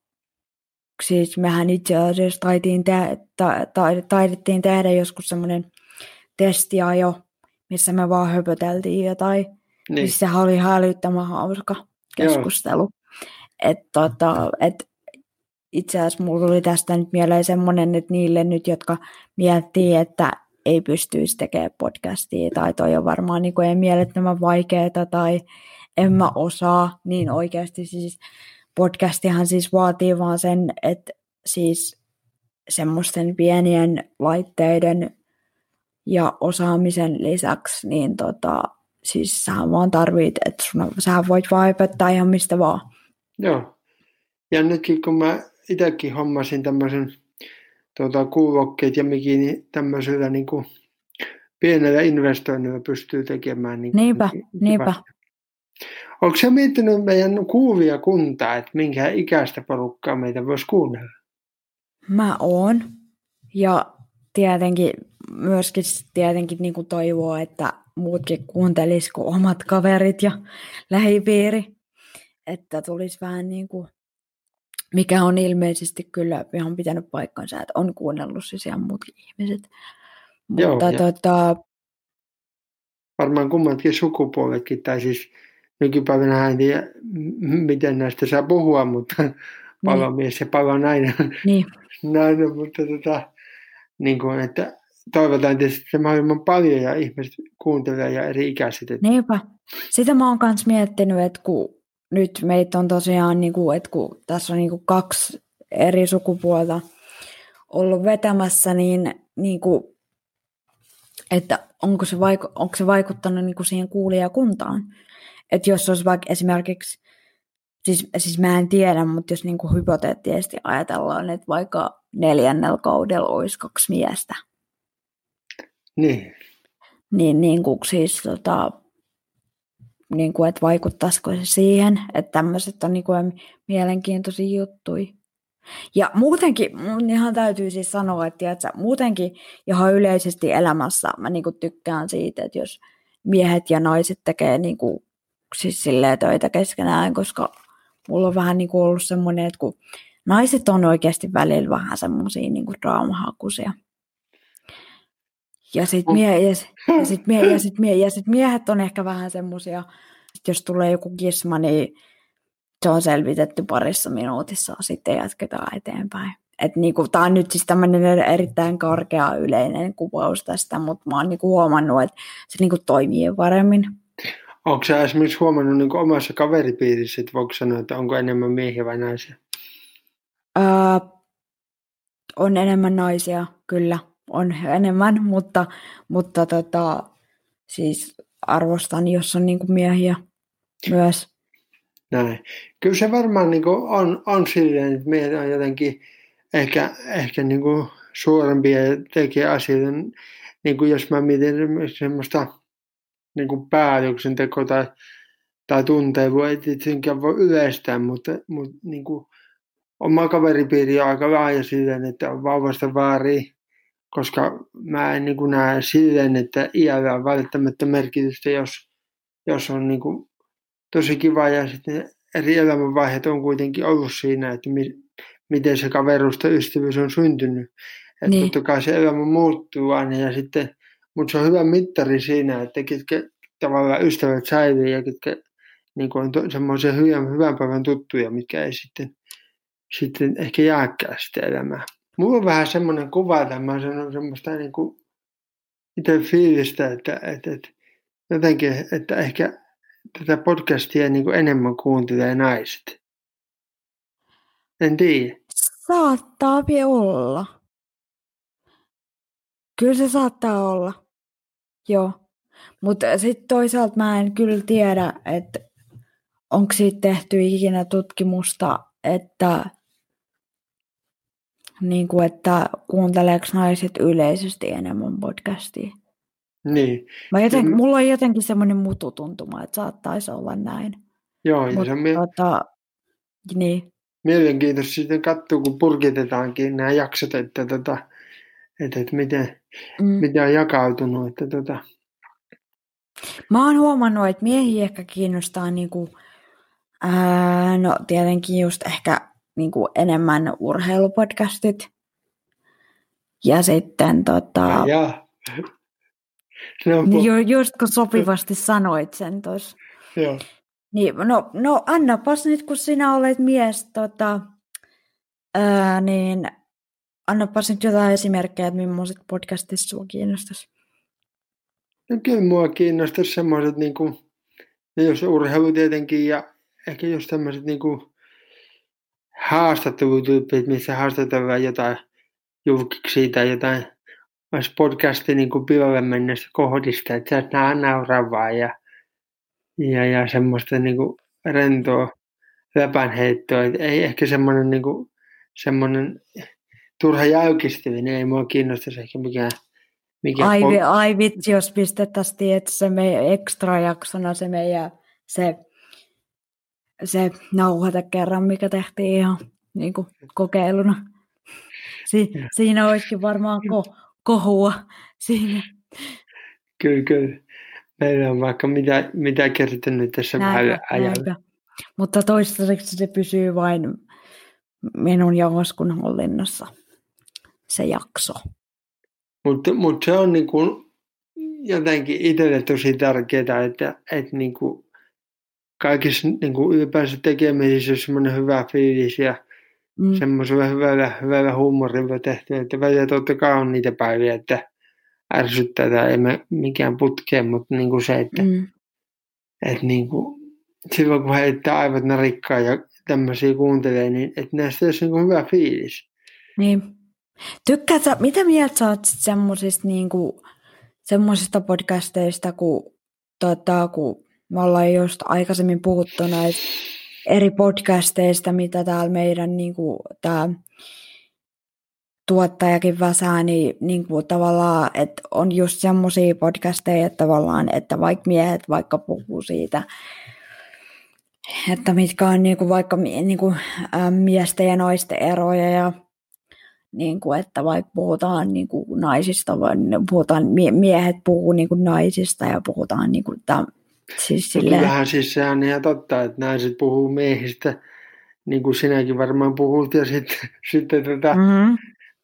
siis mehän itse asiassa taitiin te- ta- ta- taidettiin tehdä joskus semmoinen testiajo, missä me vaan höpöteltiin jotain, niin. missä oli hälyttämä hauska keskustelu. Et, tota, et, itse asiassa mulla tuli tästä nyt mieleen semmoinen, että niille nyt, jotka miettii, että ei pystyisi tekemään podcastia tai toi on varmaan niin ei mielettömän vaikeaa tai en mä osaa, niin oikeasti siis podcastihan siis vaatii vaan sen, että siis semmoisten pienien laitteiden ja osaamisen lisäksi, niin tota, siis sähän vaan tarvit, että sun, sähän voit vaan opettaa ihan mistä vaan. Joo. Ja nytkin kun mä itsekin hommasin tämmöisen tuota, kuulokkeet ja mikin niin tämmöisellä niin kuin pienellä investoinnilla pystyy tekemään. Niin, niinpä, niin, niinpä. Onko se miettinyt meidän kuuvia kuntaa, että minkä ikäistä porukkaa meitä voisi kuunnella? Mä oon. Ja tietenkin myöskin tietenkin niin kuin toivoo, että muutkin kuuntelis kuin omat kaverit ja lähipiiri. Että tulisi vähän niin kuin mikä on ilmeisesti kyllä ihan pitänyt paikkansa, että on kuunnellut siis ihan muutkin ihmiset. Joo, Mutta ja tota, varmaan kummatkin sukupuoletkin, tai siis nykypäivänä en tiedä, miten näistä saa puhua, mutta palomies ja palonainen, niin. nainen, mutta tota, niin kuin, että toivotaan tietysti, että mahdollisimman paljon ja ihmiset kuuntelee ja eri ikäiset. Niinpä. Sitä mä oon myös miettinyt, että kun nyt meitä on tosiaan, niin kuin, että kun tässä on niin kuin kaksi eri sukupuolta ollut vetämässä, niin, niin kuin, että onko se, vaiku, onko se vaikuttanut niin kuin siihen kuulijakuntaan. Että jos olisi vaikka esimerkiksi, siis, siis mä en tiedä, mutta jos niin kuin hypoteettisesti ajatellaan, että vaikka neljännellä kaudella olisi kaksi miestä. Niin. Niin, niin kuin siis tota, niin kuin, että vaikuttaisiko se siihen, että tämmöiset on niin kuin mielenkiintoisia juttuja. Ja muutenkin, mun ihan täytyy siis sanoa, että tiedätkö, muutenkin ihan yleisesti elämässä mä niin kuin tykkään siitä, että jos miehet ja naiset tekee niin kuin, siis töitä keskenään, koska mulla on vähän niin kuin ollut semmoinen, että kun naiset on oikeasti välillä vähän semmoisia niin draamahakuisia. Ja sitten mie- ja, ja sit mie- ja sit mie- ja sit miehet on ehkä vähän semmoisia, jos tulee joku kisma, niin se on selvitetty parissa minuutissa, sitten jatketaan eteenpäin. Et niinku, tämä on nyt siis tämmöinen erittäin karkea yleinen kuvaus tästä, mutta mä oon niinku huomannut, että se niinku toimii paremmin. Onko sä esimerkiksi huomannut niinku omassa kaveripiirissä, että voiko sanoa, että onko enemmän miehiä vai naisia? Öö, on enemmän naisia, kyllä on enemmän, mutta, mutta tota, siis arvostan, jos on niin kuin miehiä myös. Näin. Kyllä se varmaan niin kuin on, on silleen, että meillä on jotenkin ehkä, ehkä niin kuin suurempia tekee asioita, niin kuin jos mä mietin semmoista niin kuin päätöksentekoa tai, tai tunteja, voi tietenkään voi yleistää, mutta, mutta niin kuin, oma kaveripiiri on aika laaja silleen, että on vauvasta vaariin koska mä en niin kuin näe silleen, että iällä on välttämättä merkitystä, jos, jos on niin kuin tosi kiva ja sitten eri elämänvaiheet on kuitenkin ollut siinä, että mi, miten se kaveruus tai ystävyys on syntynyt. Että niin. totta kai se elämä muuttuu aina ja sitten, mutta se on hyvä mittari siinä, että ketkä tavallaan ystävät säilyy ja ketkä niin kuin on semmoisia hyvän, hyvän päivän tuttuja, mitkä ei sitten, sitten ehkä jääkään sitä elämää. Mulla on vähän semmoinen kuva, että mä sanon semmoista niin kuin itse fiilistä, että, että, että jotenkin, että ehkä tätä podcastia niin kuin enemmän kuuntelee naiset. En tiedä. Saattaa olla. Kyllä se saattaa olla. Joo. Mutta sitten toisaalta mä en kyllä tiedä, että onko siitä tehty ikinä tutkimusta, että niin kuin, että kuunteleeko naiset yleisesti enemmän podcastia. Niin. Mä joten, mm. Mulla on jotenkin semmoinen mututuntuma, että saattaisi olla näin. Joo, ja Mut, se on mie- tota, niin. mielenkiintoista sitten katsoa, kun purkitetaankin nämä jaksot, että, tota, että, että miten, mm. miten on jakautunut. Että, tota. Mä oon huomannut, että miehiä ehkä kiinnostaa niinku, ää, no tietenkin just ehkä niin kuin enemmän urheilupodcastit. Ja sitten tota... Ja. No, niin ju, just kun sopivasti sanoit sen tuossa. Joo. Niin, no, no annapas nyt, kun sinä olet mies, tota, ää, niin annapas nyt jotain esimerkkejä, että millaiset podcastit sinua kiinnostaisi. No kyllä mua kiinnostaisi semmoiset, niin kuin, jos urheilu tietenkin ja ehkä jos tämmöiset niin kuin, haastattelutyyppit, missä haastatellaan jotain julkiksi tai jotain olisi podcasti niin kuin pilalle mennessä kohdista, että sä nää nauravaa ja, ja, ja semmoista niin kuin rentoa läpänheittoa. Et ei ehkä semmoinen, niin kuin, semmoinen turha jäykistyminen, ei mua kiinnostaisi ehkä mikään mikä ai, ai vitsi, jos pistettäisiin, että se meidän ekstra jaksona se meidän se se nauhoite kerran, mikä tehtiin ihan niin kuin kokeiluna. Si- siinä olisikin varmaan ko- kohua siinä. Kyllä, kyllä. Meillä on vaikka mitä, mitä kertynyt tässä näinpä, ajalla. Mutta toistaiseksi se pysyy vain minun ja Oskun hallinnassa, se jakso. Mutta, mutta se on niin kuin jotenkin itselle tosi tärkeää, että, että niin kuin kaikissa niin kuin ylipäänsä tekemisissä on semmoinen hyvä fiilis ja mm. semmoisella hyvällä, hyvällä huumorilla tehty, että välillä totta kai on niitä päiviä, että ärsyttää tai emme mikään putkeen, mutta niin kuin se, että, Mm. että niin kuin, silloin kun heittää aivot narikkaan ja tämmöisiä kuuntelee, niin että näistä olisi niin kuin hyvä fiilis. Niin. Tykkäät sä, mitä mieltä sä oot sit semmosista semmosista podcasteista, kun, tota, kun me ollaan just aikaisemmin puhuttu näistä eri podcasteista, mitä täällä meidän niinku, tää tuottajakin väsää, niin, niin kuin tavallaan, että on just semmoisia podcasteja, että tavallaan, että vaikka miehet vaikka puhuu siitä, että mitkä on niin kuin vaikka niin kuin, ä, miesten ja naisten eroja ja niin kuin, että vaikka puhutaan niin kuin naisista, vai puhutaan, mie- miehet puhuu niin kuin naisista ja puhutaan niin kuin, täm, siis silleen, Kyllähän siis se on ihan totta, että naiset puhuu miehistä, niin kuin sinäkin varmaan puhut, ja sitten, sitten tota, mm-hmm.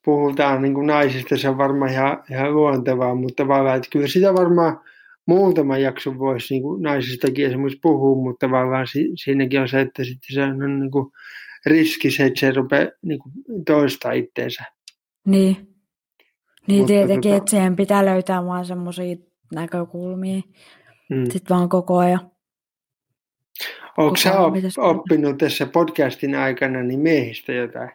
puhutaan niin kuin naisista, se on varmaan ihan, ihan luontevaa, mutta tavallaan, että kyllä sitä varmaan muutama jakso voisi niin kuin naisistakin esimerkiksi puhua, mutta tavallaan si, siinäkin on se, että sitten se on niin kuin riski se, että se rupeaa niin kuin toistaa itteensä. Niin. Niin Mutta tietenkin, tota- että siihen pitää löytää vaan semmoisia näkökulmia Mm. sitten vaan koko ajan. Onko sä op, oppinut tässä podcastin aikana niin miehistä jotain?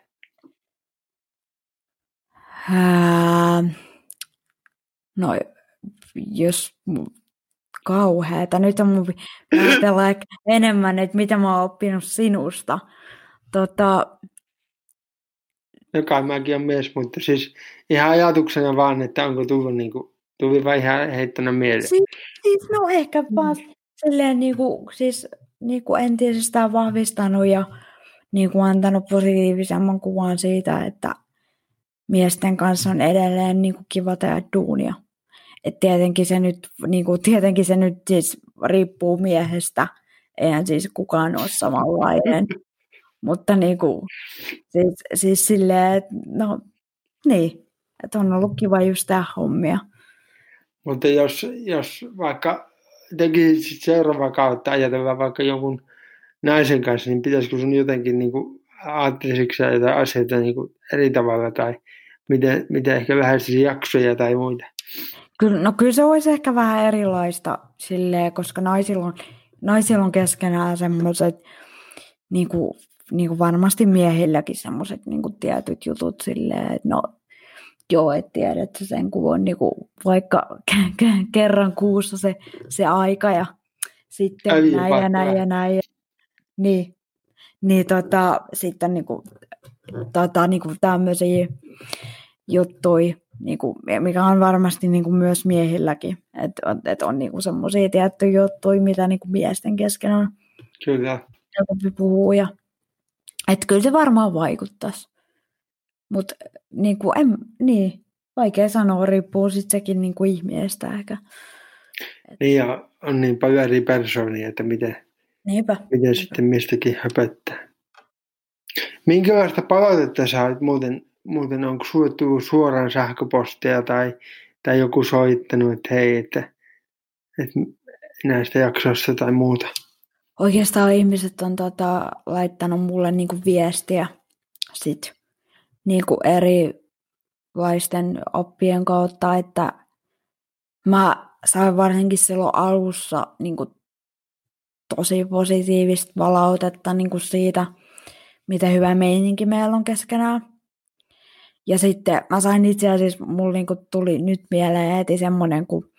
Ää, no, jos kauheeta. Nyt on mun ajatella enemmän, että mitä mä oon oppinut sinusta. Tota, Joka mäkin on mies, mutta siis ihan ajatuksena vaan, että onko tullut niin kuin, tuli vaan ihan heittona mieleen. siis, siis no ehkä vaan silleen niinku, siis niinku entisestään vahvistanut ja niinku antanut positiivisemman kuvan siitä, että miesten kanssa on edelleen niinku kiva tehdä duunia. Et tietenkin se nyt, niinku, tietenkin se nyt siis riippuu miehestä. Eihän siis kukaan ole samanlainen. Mutta niinku, siis, siis silleen, että no niin, että on ollut kiva just tehdä hommia. Mutta jos, jos vaikka tekisit seuraava kautta ajatellaan vaikka jonkun naisen kanssa, niin pitäisikö sun jotenkin niin kuin, ajattelisitko sä jotain asioita niin kuin eri tavalla tai miten, miten ehkä lähestisi jaksoja tai muita? Kyllä, no kyllä se olisi ehkä vähän erilaista silleen, koska naisilla on, naisilla on keskenään semmoiset, niin kuin, niin kuin varmasti miehilläkin semmoiset niin kuin tietyt jutut silleen, että no joo, että tiedät sen, kun on niin kuin, vaikka kerran kuussa se, se aika ja sitten Ai, näin ja näin ja näin. Ja, niin, niin tota, sitten niin kuin, tota, niin kuin tämmöisiä juttuja, niin kuin, mikä on varmasti niin kuin myös miehilläkin, että et on niin semmoisia tiettyjä juttuja, mitä niin kuin miesten kesken on Kyllä. helpompi puhua. Ja, että kyllä se varmaan vaikuttaisi. Mutta niin kuin, en, niin, vaikea sanoa, riippuu sitten sekin niin kuin ihmisestä ehkä. Niin ja on niin paljon eri persoonia, että miten, Niinpä. miten sitten mistäkin höpöttää. Minkälaista palautetta sä olet muuten, muuten onko sulle tullut suoraan sähköpostia tai, tai joku soittanut, että hei, että, että näistä jaksoista tai muuta? Oikeastaan ihmiset on tota, laittanut mulle niinku viestiä sit, niinku erilaisten oppien kautta, että mä sain varsinkin silloin alussa niinku tosi positiivista palautetta niinku siitä, miten hyvä meininki meillä on keskenään. Ja sitten mä sain itse asiassa, mulla niinku tuli nyt mieleen heti semmoinen, kun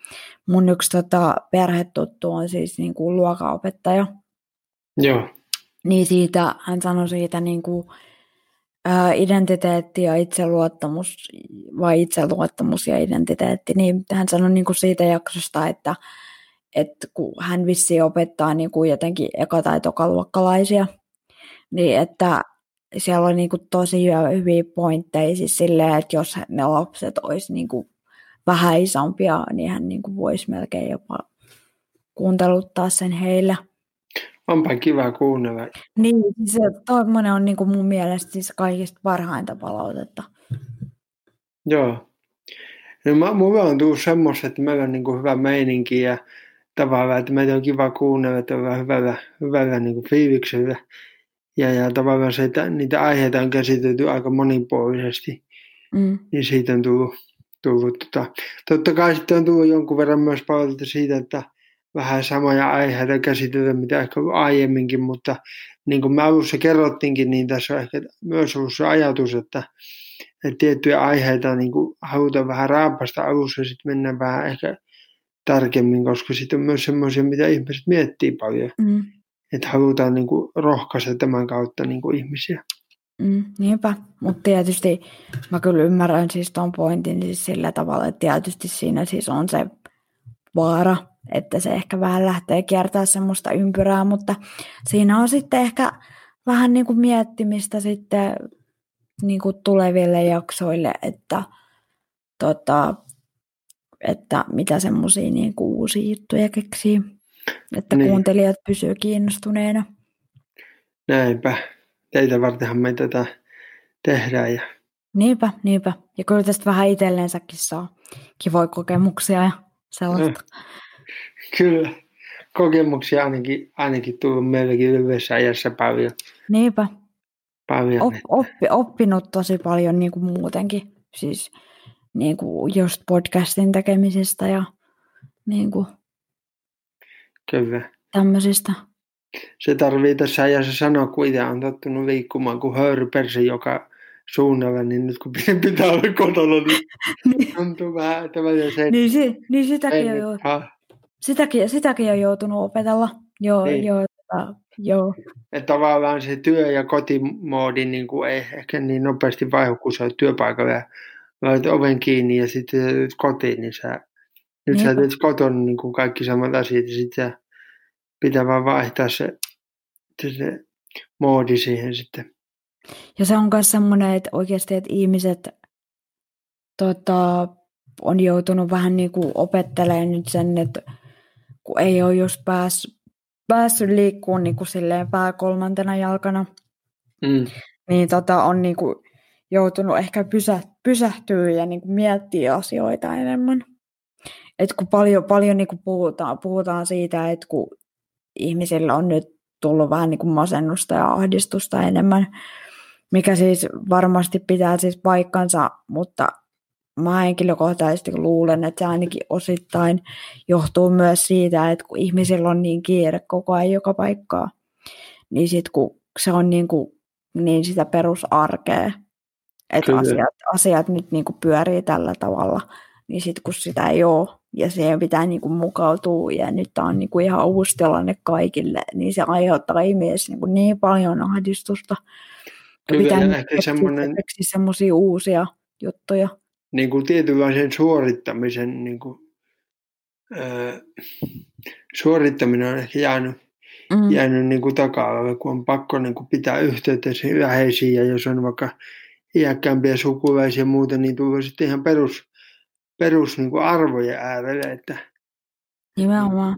mun yksi tota, perhetuttu on siis niinku luokanopettaja. Joo, Niin siitä, hän sanoi siitä niin kuin, ää, identiteetti ja itseluottamus, vai itseluottamus ja identiteetti, niin hän sanoi niin kuin siitä jaksosta, että, että kun hän vissiin opettaa niin kuin jotenkin eka- tai tokaluokkalaisia, niin että siellä on niin kuin tosi hyviä, hyviä pointteja siis silleen, että jos ne lapset olisi niin kuin vähän isompia, niin hän niin kuin voisi melkein jopa kuunteluttaa sen heille. Onpa kiva kuunnella. Niin, siis se tommonen on niinku mun mielestä siis kaikista parhainta palautetta. Joo. No, mä, mulla on tullut semmoista, että meillä on niin kuin hyvä meininki ja tavallaan, että meitä on kiva kuunnella, että ollaan hyvällä, hyvällä niin kuin fiiliksellä. Ja, ja tavallaan se, että niitä aiheita on käsitelty aika monipuolisesti, Mm. niin siitä on tullut, tullut. Tota, totta kai sitten on tullut jonkun verran myös palautetta siitä, että vähän samoja aiheita käsitellä, mitä ehkä aiemminkin, mutta niin kuin me alussa kerrottiinkin, niin tässä on ehkä myös ollut se ajatus, että, että tiettyjä aiheita niin kuin halutaan vähän raapasta alussa ja sitten mennään vähän ehkä tarkemmin, koska sitten on myös semmoisia, mitä ihmiset miettii paljon. Mm. Että halutaan niin kuin rohkaista tämän kautta niin kuin ihmisiä. Mm, niinpä, mutta tietysti mä kyllä ymmärrän siis tuon pointin siis sillä tavalla, että tietysti siinä siis on se vaara, että se ehkä vähän lähtee kiertää semmoista ympyrää, mutta siinä on sitten ehkä vähän niin kuin miettimistä sitten niin kuin tuleville jaksoille, että, tota, että mitä semmoisia niin uusia juttuja keksii, että niin. kuuntelijat pysyvät kiinnostuneena. Näinpä. Teitä vartenhan me tätä tehdään. Ja... Niinpä, niinpä. Ja kyllä tästä vähän itselleensäkin saa kivoja kokemuksia ja sellaista. Kyllä. Kokemuksia ainakin, ainakin tullut meillekin lyhyessä ajassa paljon. Niinpä. Paljon. Op, oppi, oppinut tosi paljon niin kuin muutenkin. Siis niin kuin just podcastin tekemisestä ja niin kuin Kyllä. tämmöisistä. Se tarvii tässä ajassa sanoa, kun itse on tottunut liikkumaan kuin höyrypersi joka suunnalla, niin nyt kun pitää olla kotona, niin, niin tuntuu vähän, että se... Niin, si, niin sitäkin, on, jo, sitäkin, sitäkin on joutunut opetella. Joo, niin. joo, tota, joo. Että tavallaan se työ- ja kotimoodi niin kuin ei ehkä niin nopeasti vaihdu, kun sä oot työpaikalla ja laitat oven kiinni ja sitten kotiin, niin sä, nyt niin. sä teet kotona niin kuin kaikki samat asiat ja sitten pitää vaan vaihtaa se, se, se moodi siihen sitten. Ja se on myös semmoinen, että oikeasti että ihmiset tota, on joutunut vähän niin kuin opettelemaan nyt sen, että kun ei ole just pääs, päässyt liikkuun niin kuin silleen pää kolmantena jalkana, mm. niin tota, on niin kuin joutunut ehkä pysä, pysähtyä ja niin kuin miettiä asioita enemmän. Et kun paljon, paljon niin kuin puhutaan, puhutaan siitä, että kun ihmisillä on nyt tullut vähän niin kuin masennusta ja ahdistusta enemmän, mikä siis varmasti pitää siis paikkansa, mutta mä henkilökohtaisesti luulen, että se ainakin osittain johtuu myös siitä, että kun ihmisillä on niin kiire koko ajan joka paikkaa, niin sitten kun se on niin, kuin, niin sitä perusarkea, että asiat, asiat nyt niin kuin pyörii tällä tavalla, niin sitten kun sitä ei ole ja siihen pitää niin kuin mukautua ja nyt tämä on niin kuin ihan uusi tilanne kaikille, niin se aiheuttaa ihmisille niin, kuin niin paljon ahdistusta. Kyllä, pitää ja ehkä semmoinen... semmoisia uusia juttuja. Niin kuin tietynlaisen suorittamisen niin kuin, äh, suorittaminen on ehkä jäänyt, mm. jäänyt niin kuin taka kun on pakko niin kuin pitää yhteyttä läheisiin ja jos on vaikka iäkkäämpiä sukulaisia ja muuta, niin tulee sitten ihan perus, perus niin kuin arvojen äärelle. Että, Nimenomaan.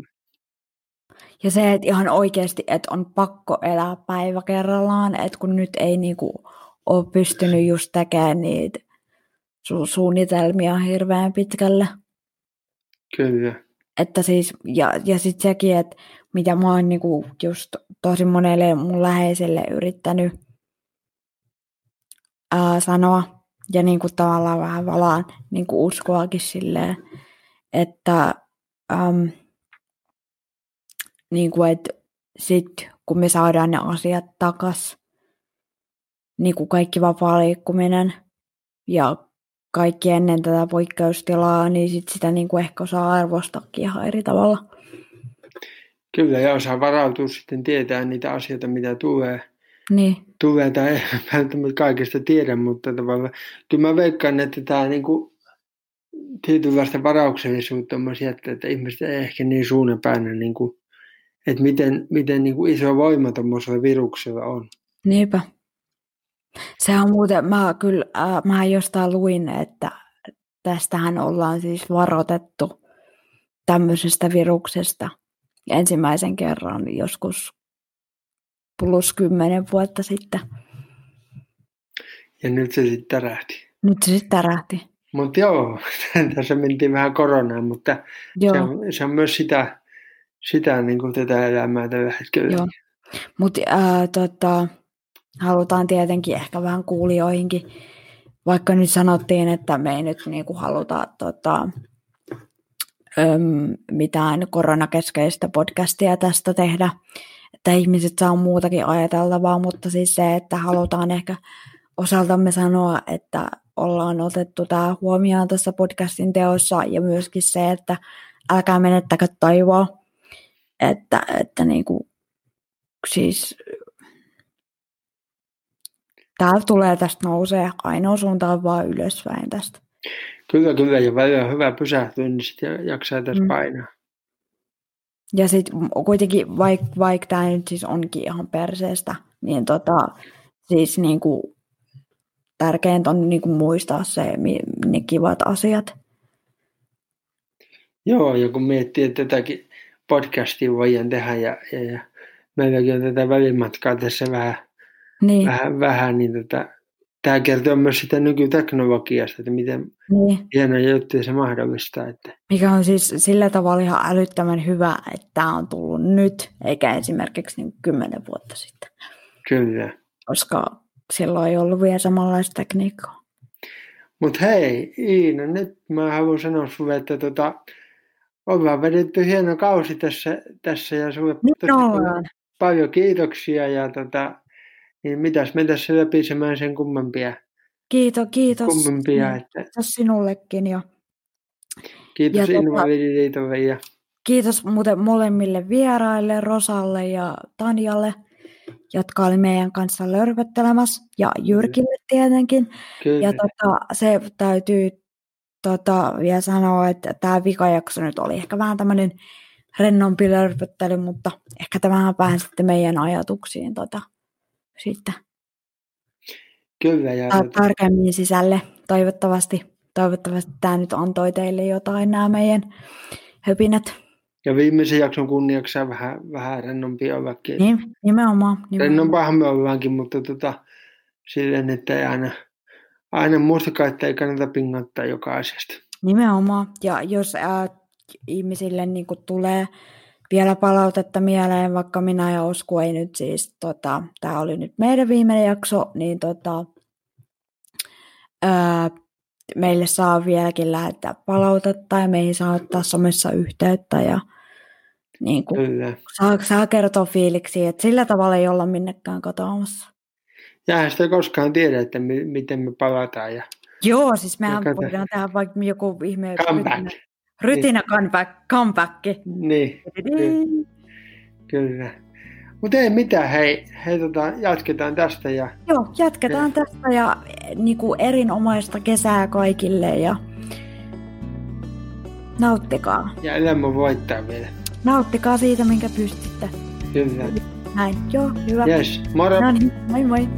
Ja se, että ihan oikeasti, että on pakko elää päivä kerrallaan, että kun nyt ei niinku ole pystynyt just tekemään niitä su- suunnitelmia hirveän pitkälle. Kyllä. Että siis, ja, ja sitten sekin, että mitä mä oon niinku just tosi monelle mun läheiselle yrittänyt ää, sanoa, ja niinku tavallaan vähän valaan niinku uskoakin silleen, että äm, niin kuin, että sit kun me saadaan ne asiat takas, niin kuin kaikki vapaa liikkuminen ja kaikki ennen tätä poikkeustilaa, niin sit sitä niin kuin ehkä osaa arvostakin ihan eri tavalla. Kyllä, ja osaa varautua sitten tietää niitä asioita, mitä tulee. Niin. Tulee tai ei välttämättä kaikesta tiedä, mutta tavallaan kyllä mä veikkaan, että tämä niin kuin tietynlaista varauksellisuutta on jättää, että ihmiset ei ehkä niin suunnanpäänä niin kuin että miten, miten niin kuin iso voima tuommoisella viruksella on. Niinpä. Se on muuten, mä kyllä, äh, mä jostain luin, että tästähän ollaan siis varoitettu tämmöisestä viruksesta ensimmäisen kerran joskus plus kymmenen vuotta sitten. Ja nyt se sitten tärähti. Nyt se sitten tärähti. Mutta joo, tässä mentiin vähän koronaan, mutta joo. Se, on, se on myös sitä, sitä niin kuin tätä elämää tällä hetkellä. Joo. Mutta äh, tota, halutaan tietenkin ehkä vähän kuulijoihinkin. Vaikka nyt sanottiin, että me ei nyt niin kuin haluta tota, öm, mitään koronakeskeistä podcastia tästä tehdä, että ihmiset saa muutakin ajateltavaa, mutta siis se, että halutaan ehkä osaltamme sanoa, että ollaan otettu tämä huomioon tässä podcastin teossa ja myöskin se, että älkää menettäkö taivoa, että, että niin kuin, siis täällä tulee tästä nousee, ainoa suunta on vaan ylöspäin tästä. Kyllä, kyllä, ja välillä on hyvä pysähtyä, niin sitten jaksaa tässä mm. painaa. Ja sitten kuitenkin, vaikka vaik tämä nyt siis onkin ihan perseestä, niin tota, siis niinku, tärkeintä on niinku muistaa se, ne kivat asiat. Joo, ja kun miettii, että tätäkin podcastia voidaan tehdä, ja, ja, ja meilläkin on tätä välimatkaa tässä vähän, niin. vähän, vähän niin tota, tämä kertoo myös sitä nykyteknologiasta, että miten niin. hienoja juttuja se mahdollistaa. Että. Mikä on siis sillä tavalla ihan älyttömän hyvä, että tämä on tullut nyt, eikä esimerkiksi niin kymmenen vuotta sitten. Kyllä. Koska silloin ei ollut vielä samanlaista tekniikkaa. Mutta hei, Iina, nyt mä haluan sanoa sulle, että tota, ollaan vedetty hieno kausi tässä, tässä ja sulle paljon kiitoksia ja tota, niin mitäs me tässä läpisemään sen kummempia. Kiitos, kiitos. Kummempia, niin, että... Kiitos sinullekin. Ja, kiitos ja Invalidiliitolle. Ja... Kiitos muuten molemmille vieraille, Rosalle ja Tanjalle, jotka oli meidän kanssa lörpöttelemässä, ja Jyrkille tietenkin. Kyllä. Ja tota, se täytyy tota, vielä sanoa, että tämä vikajakso nyt oli ehkä vähän tämmöinen rennompi lörpöttely, mutta ehkä tämä vähän sitten meidän ajatuksiin tota, sitten Kyllä, ja tarkemmin sisälle. Toivottavasti, toivottavasti tämä nyt antoi teille jotain nämä meidän höpinät. Ja viimeisen jakson kunniaksi vähän, vähän rennompi ollakin. Niin, nimenomaan. nimenomaan. Rennompaahan me ollaankin, mutta tota, silleen, että ei aina, aina muistakaa, että ei kannata pingottaa joka asiasta. Nimenomaan. Ja jos ää, ihmisille niin tulee vielä palautetta mieleen, vaikka minä ja Osku ei nyt siis, tota, tämä oli nyt meidän viimeinen jakso, niin tota, ää, meille saa vieläkin lähettää palautetta ja meihin saa ottaa somessa yhteyttä ja niin kuin, saa, saa kertoa fiiliksi, että sillä tavalla ei olla minnekään katoamassa. Ja sitä koskaan tiedä, että mi- miten me palataan. Ja... Joo, siis mehän voidaan tehdä vaikka joku ihme... Comeback. Rytinä comeback, comeback. Niin, kyllä. kyllä. Mutta ei mitään, hei, hei tota, jatketaan tästä. Ja... Joo, jatketaan ja. tästä ja niin kuin erinomaista kesää kaikille ja nauttikaa. Ja elämä voittaa vielä. Nauttikaa siitä, minkä pystytte. Kyllä. Näin, joo, hyvä. Yes, moro. No niin, moi moi.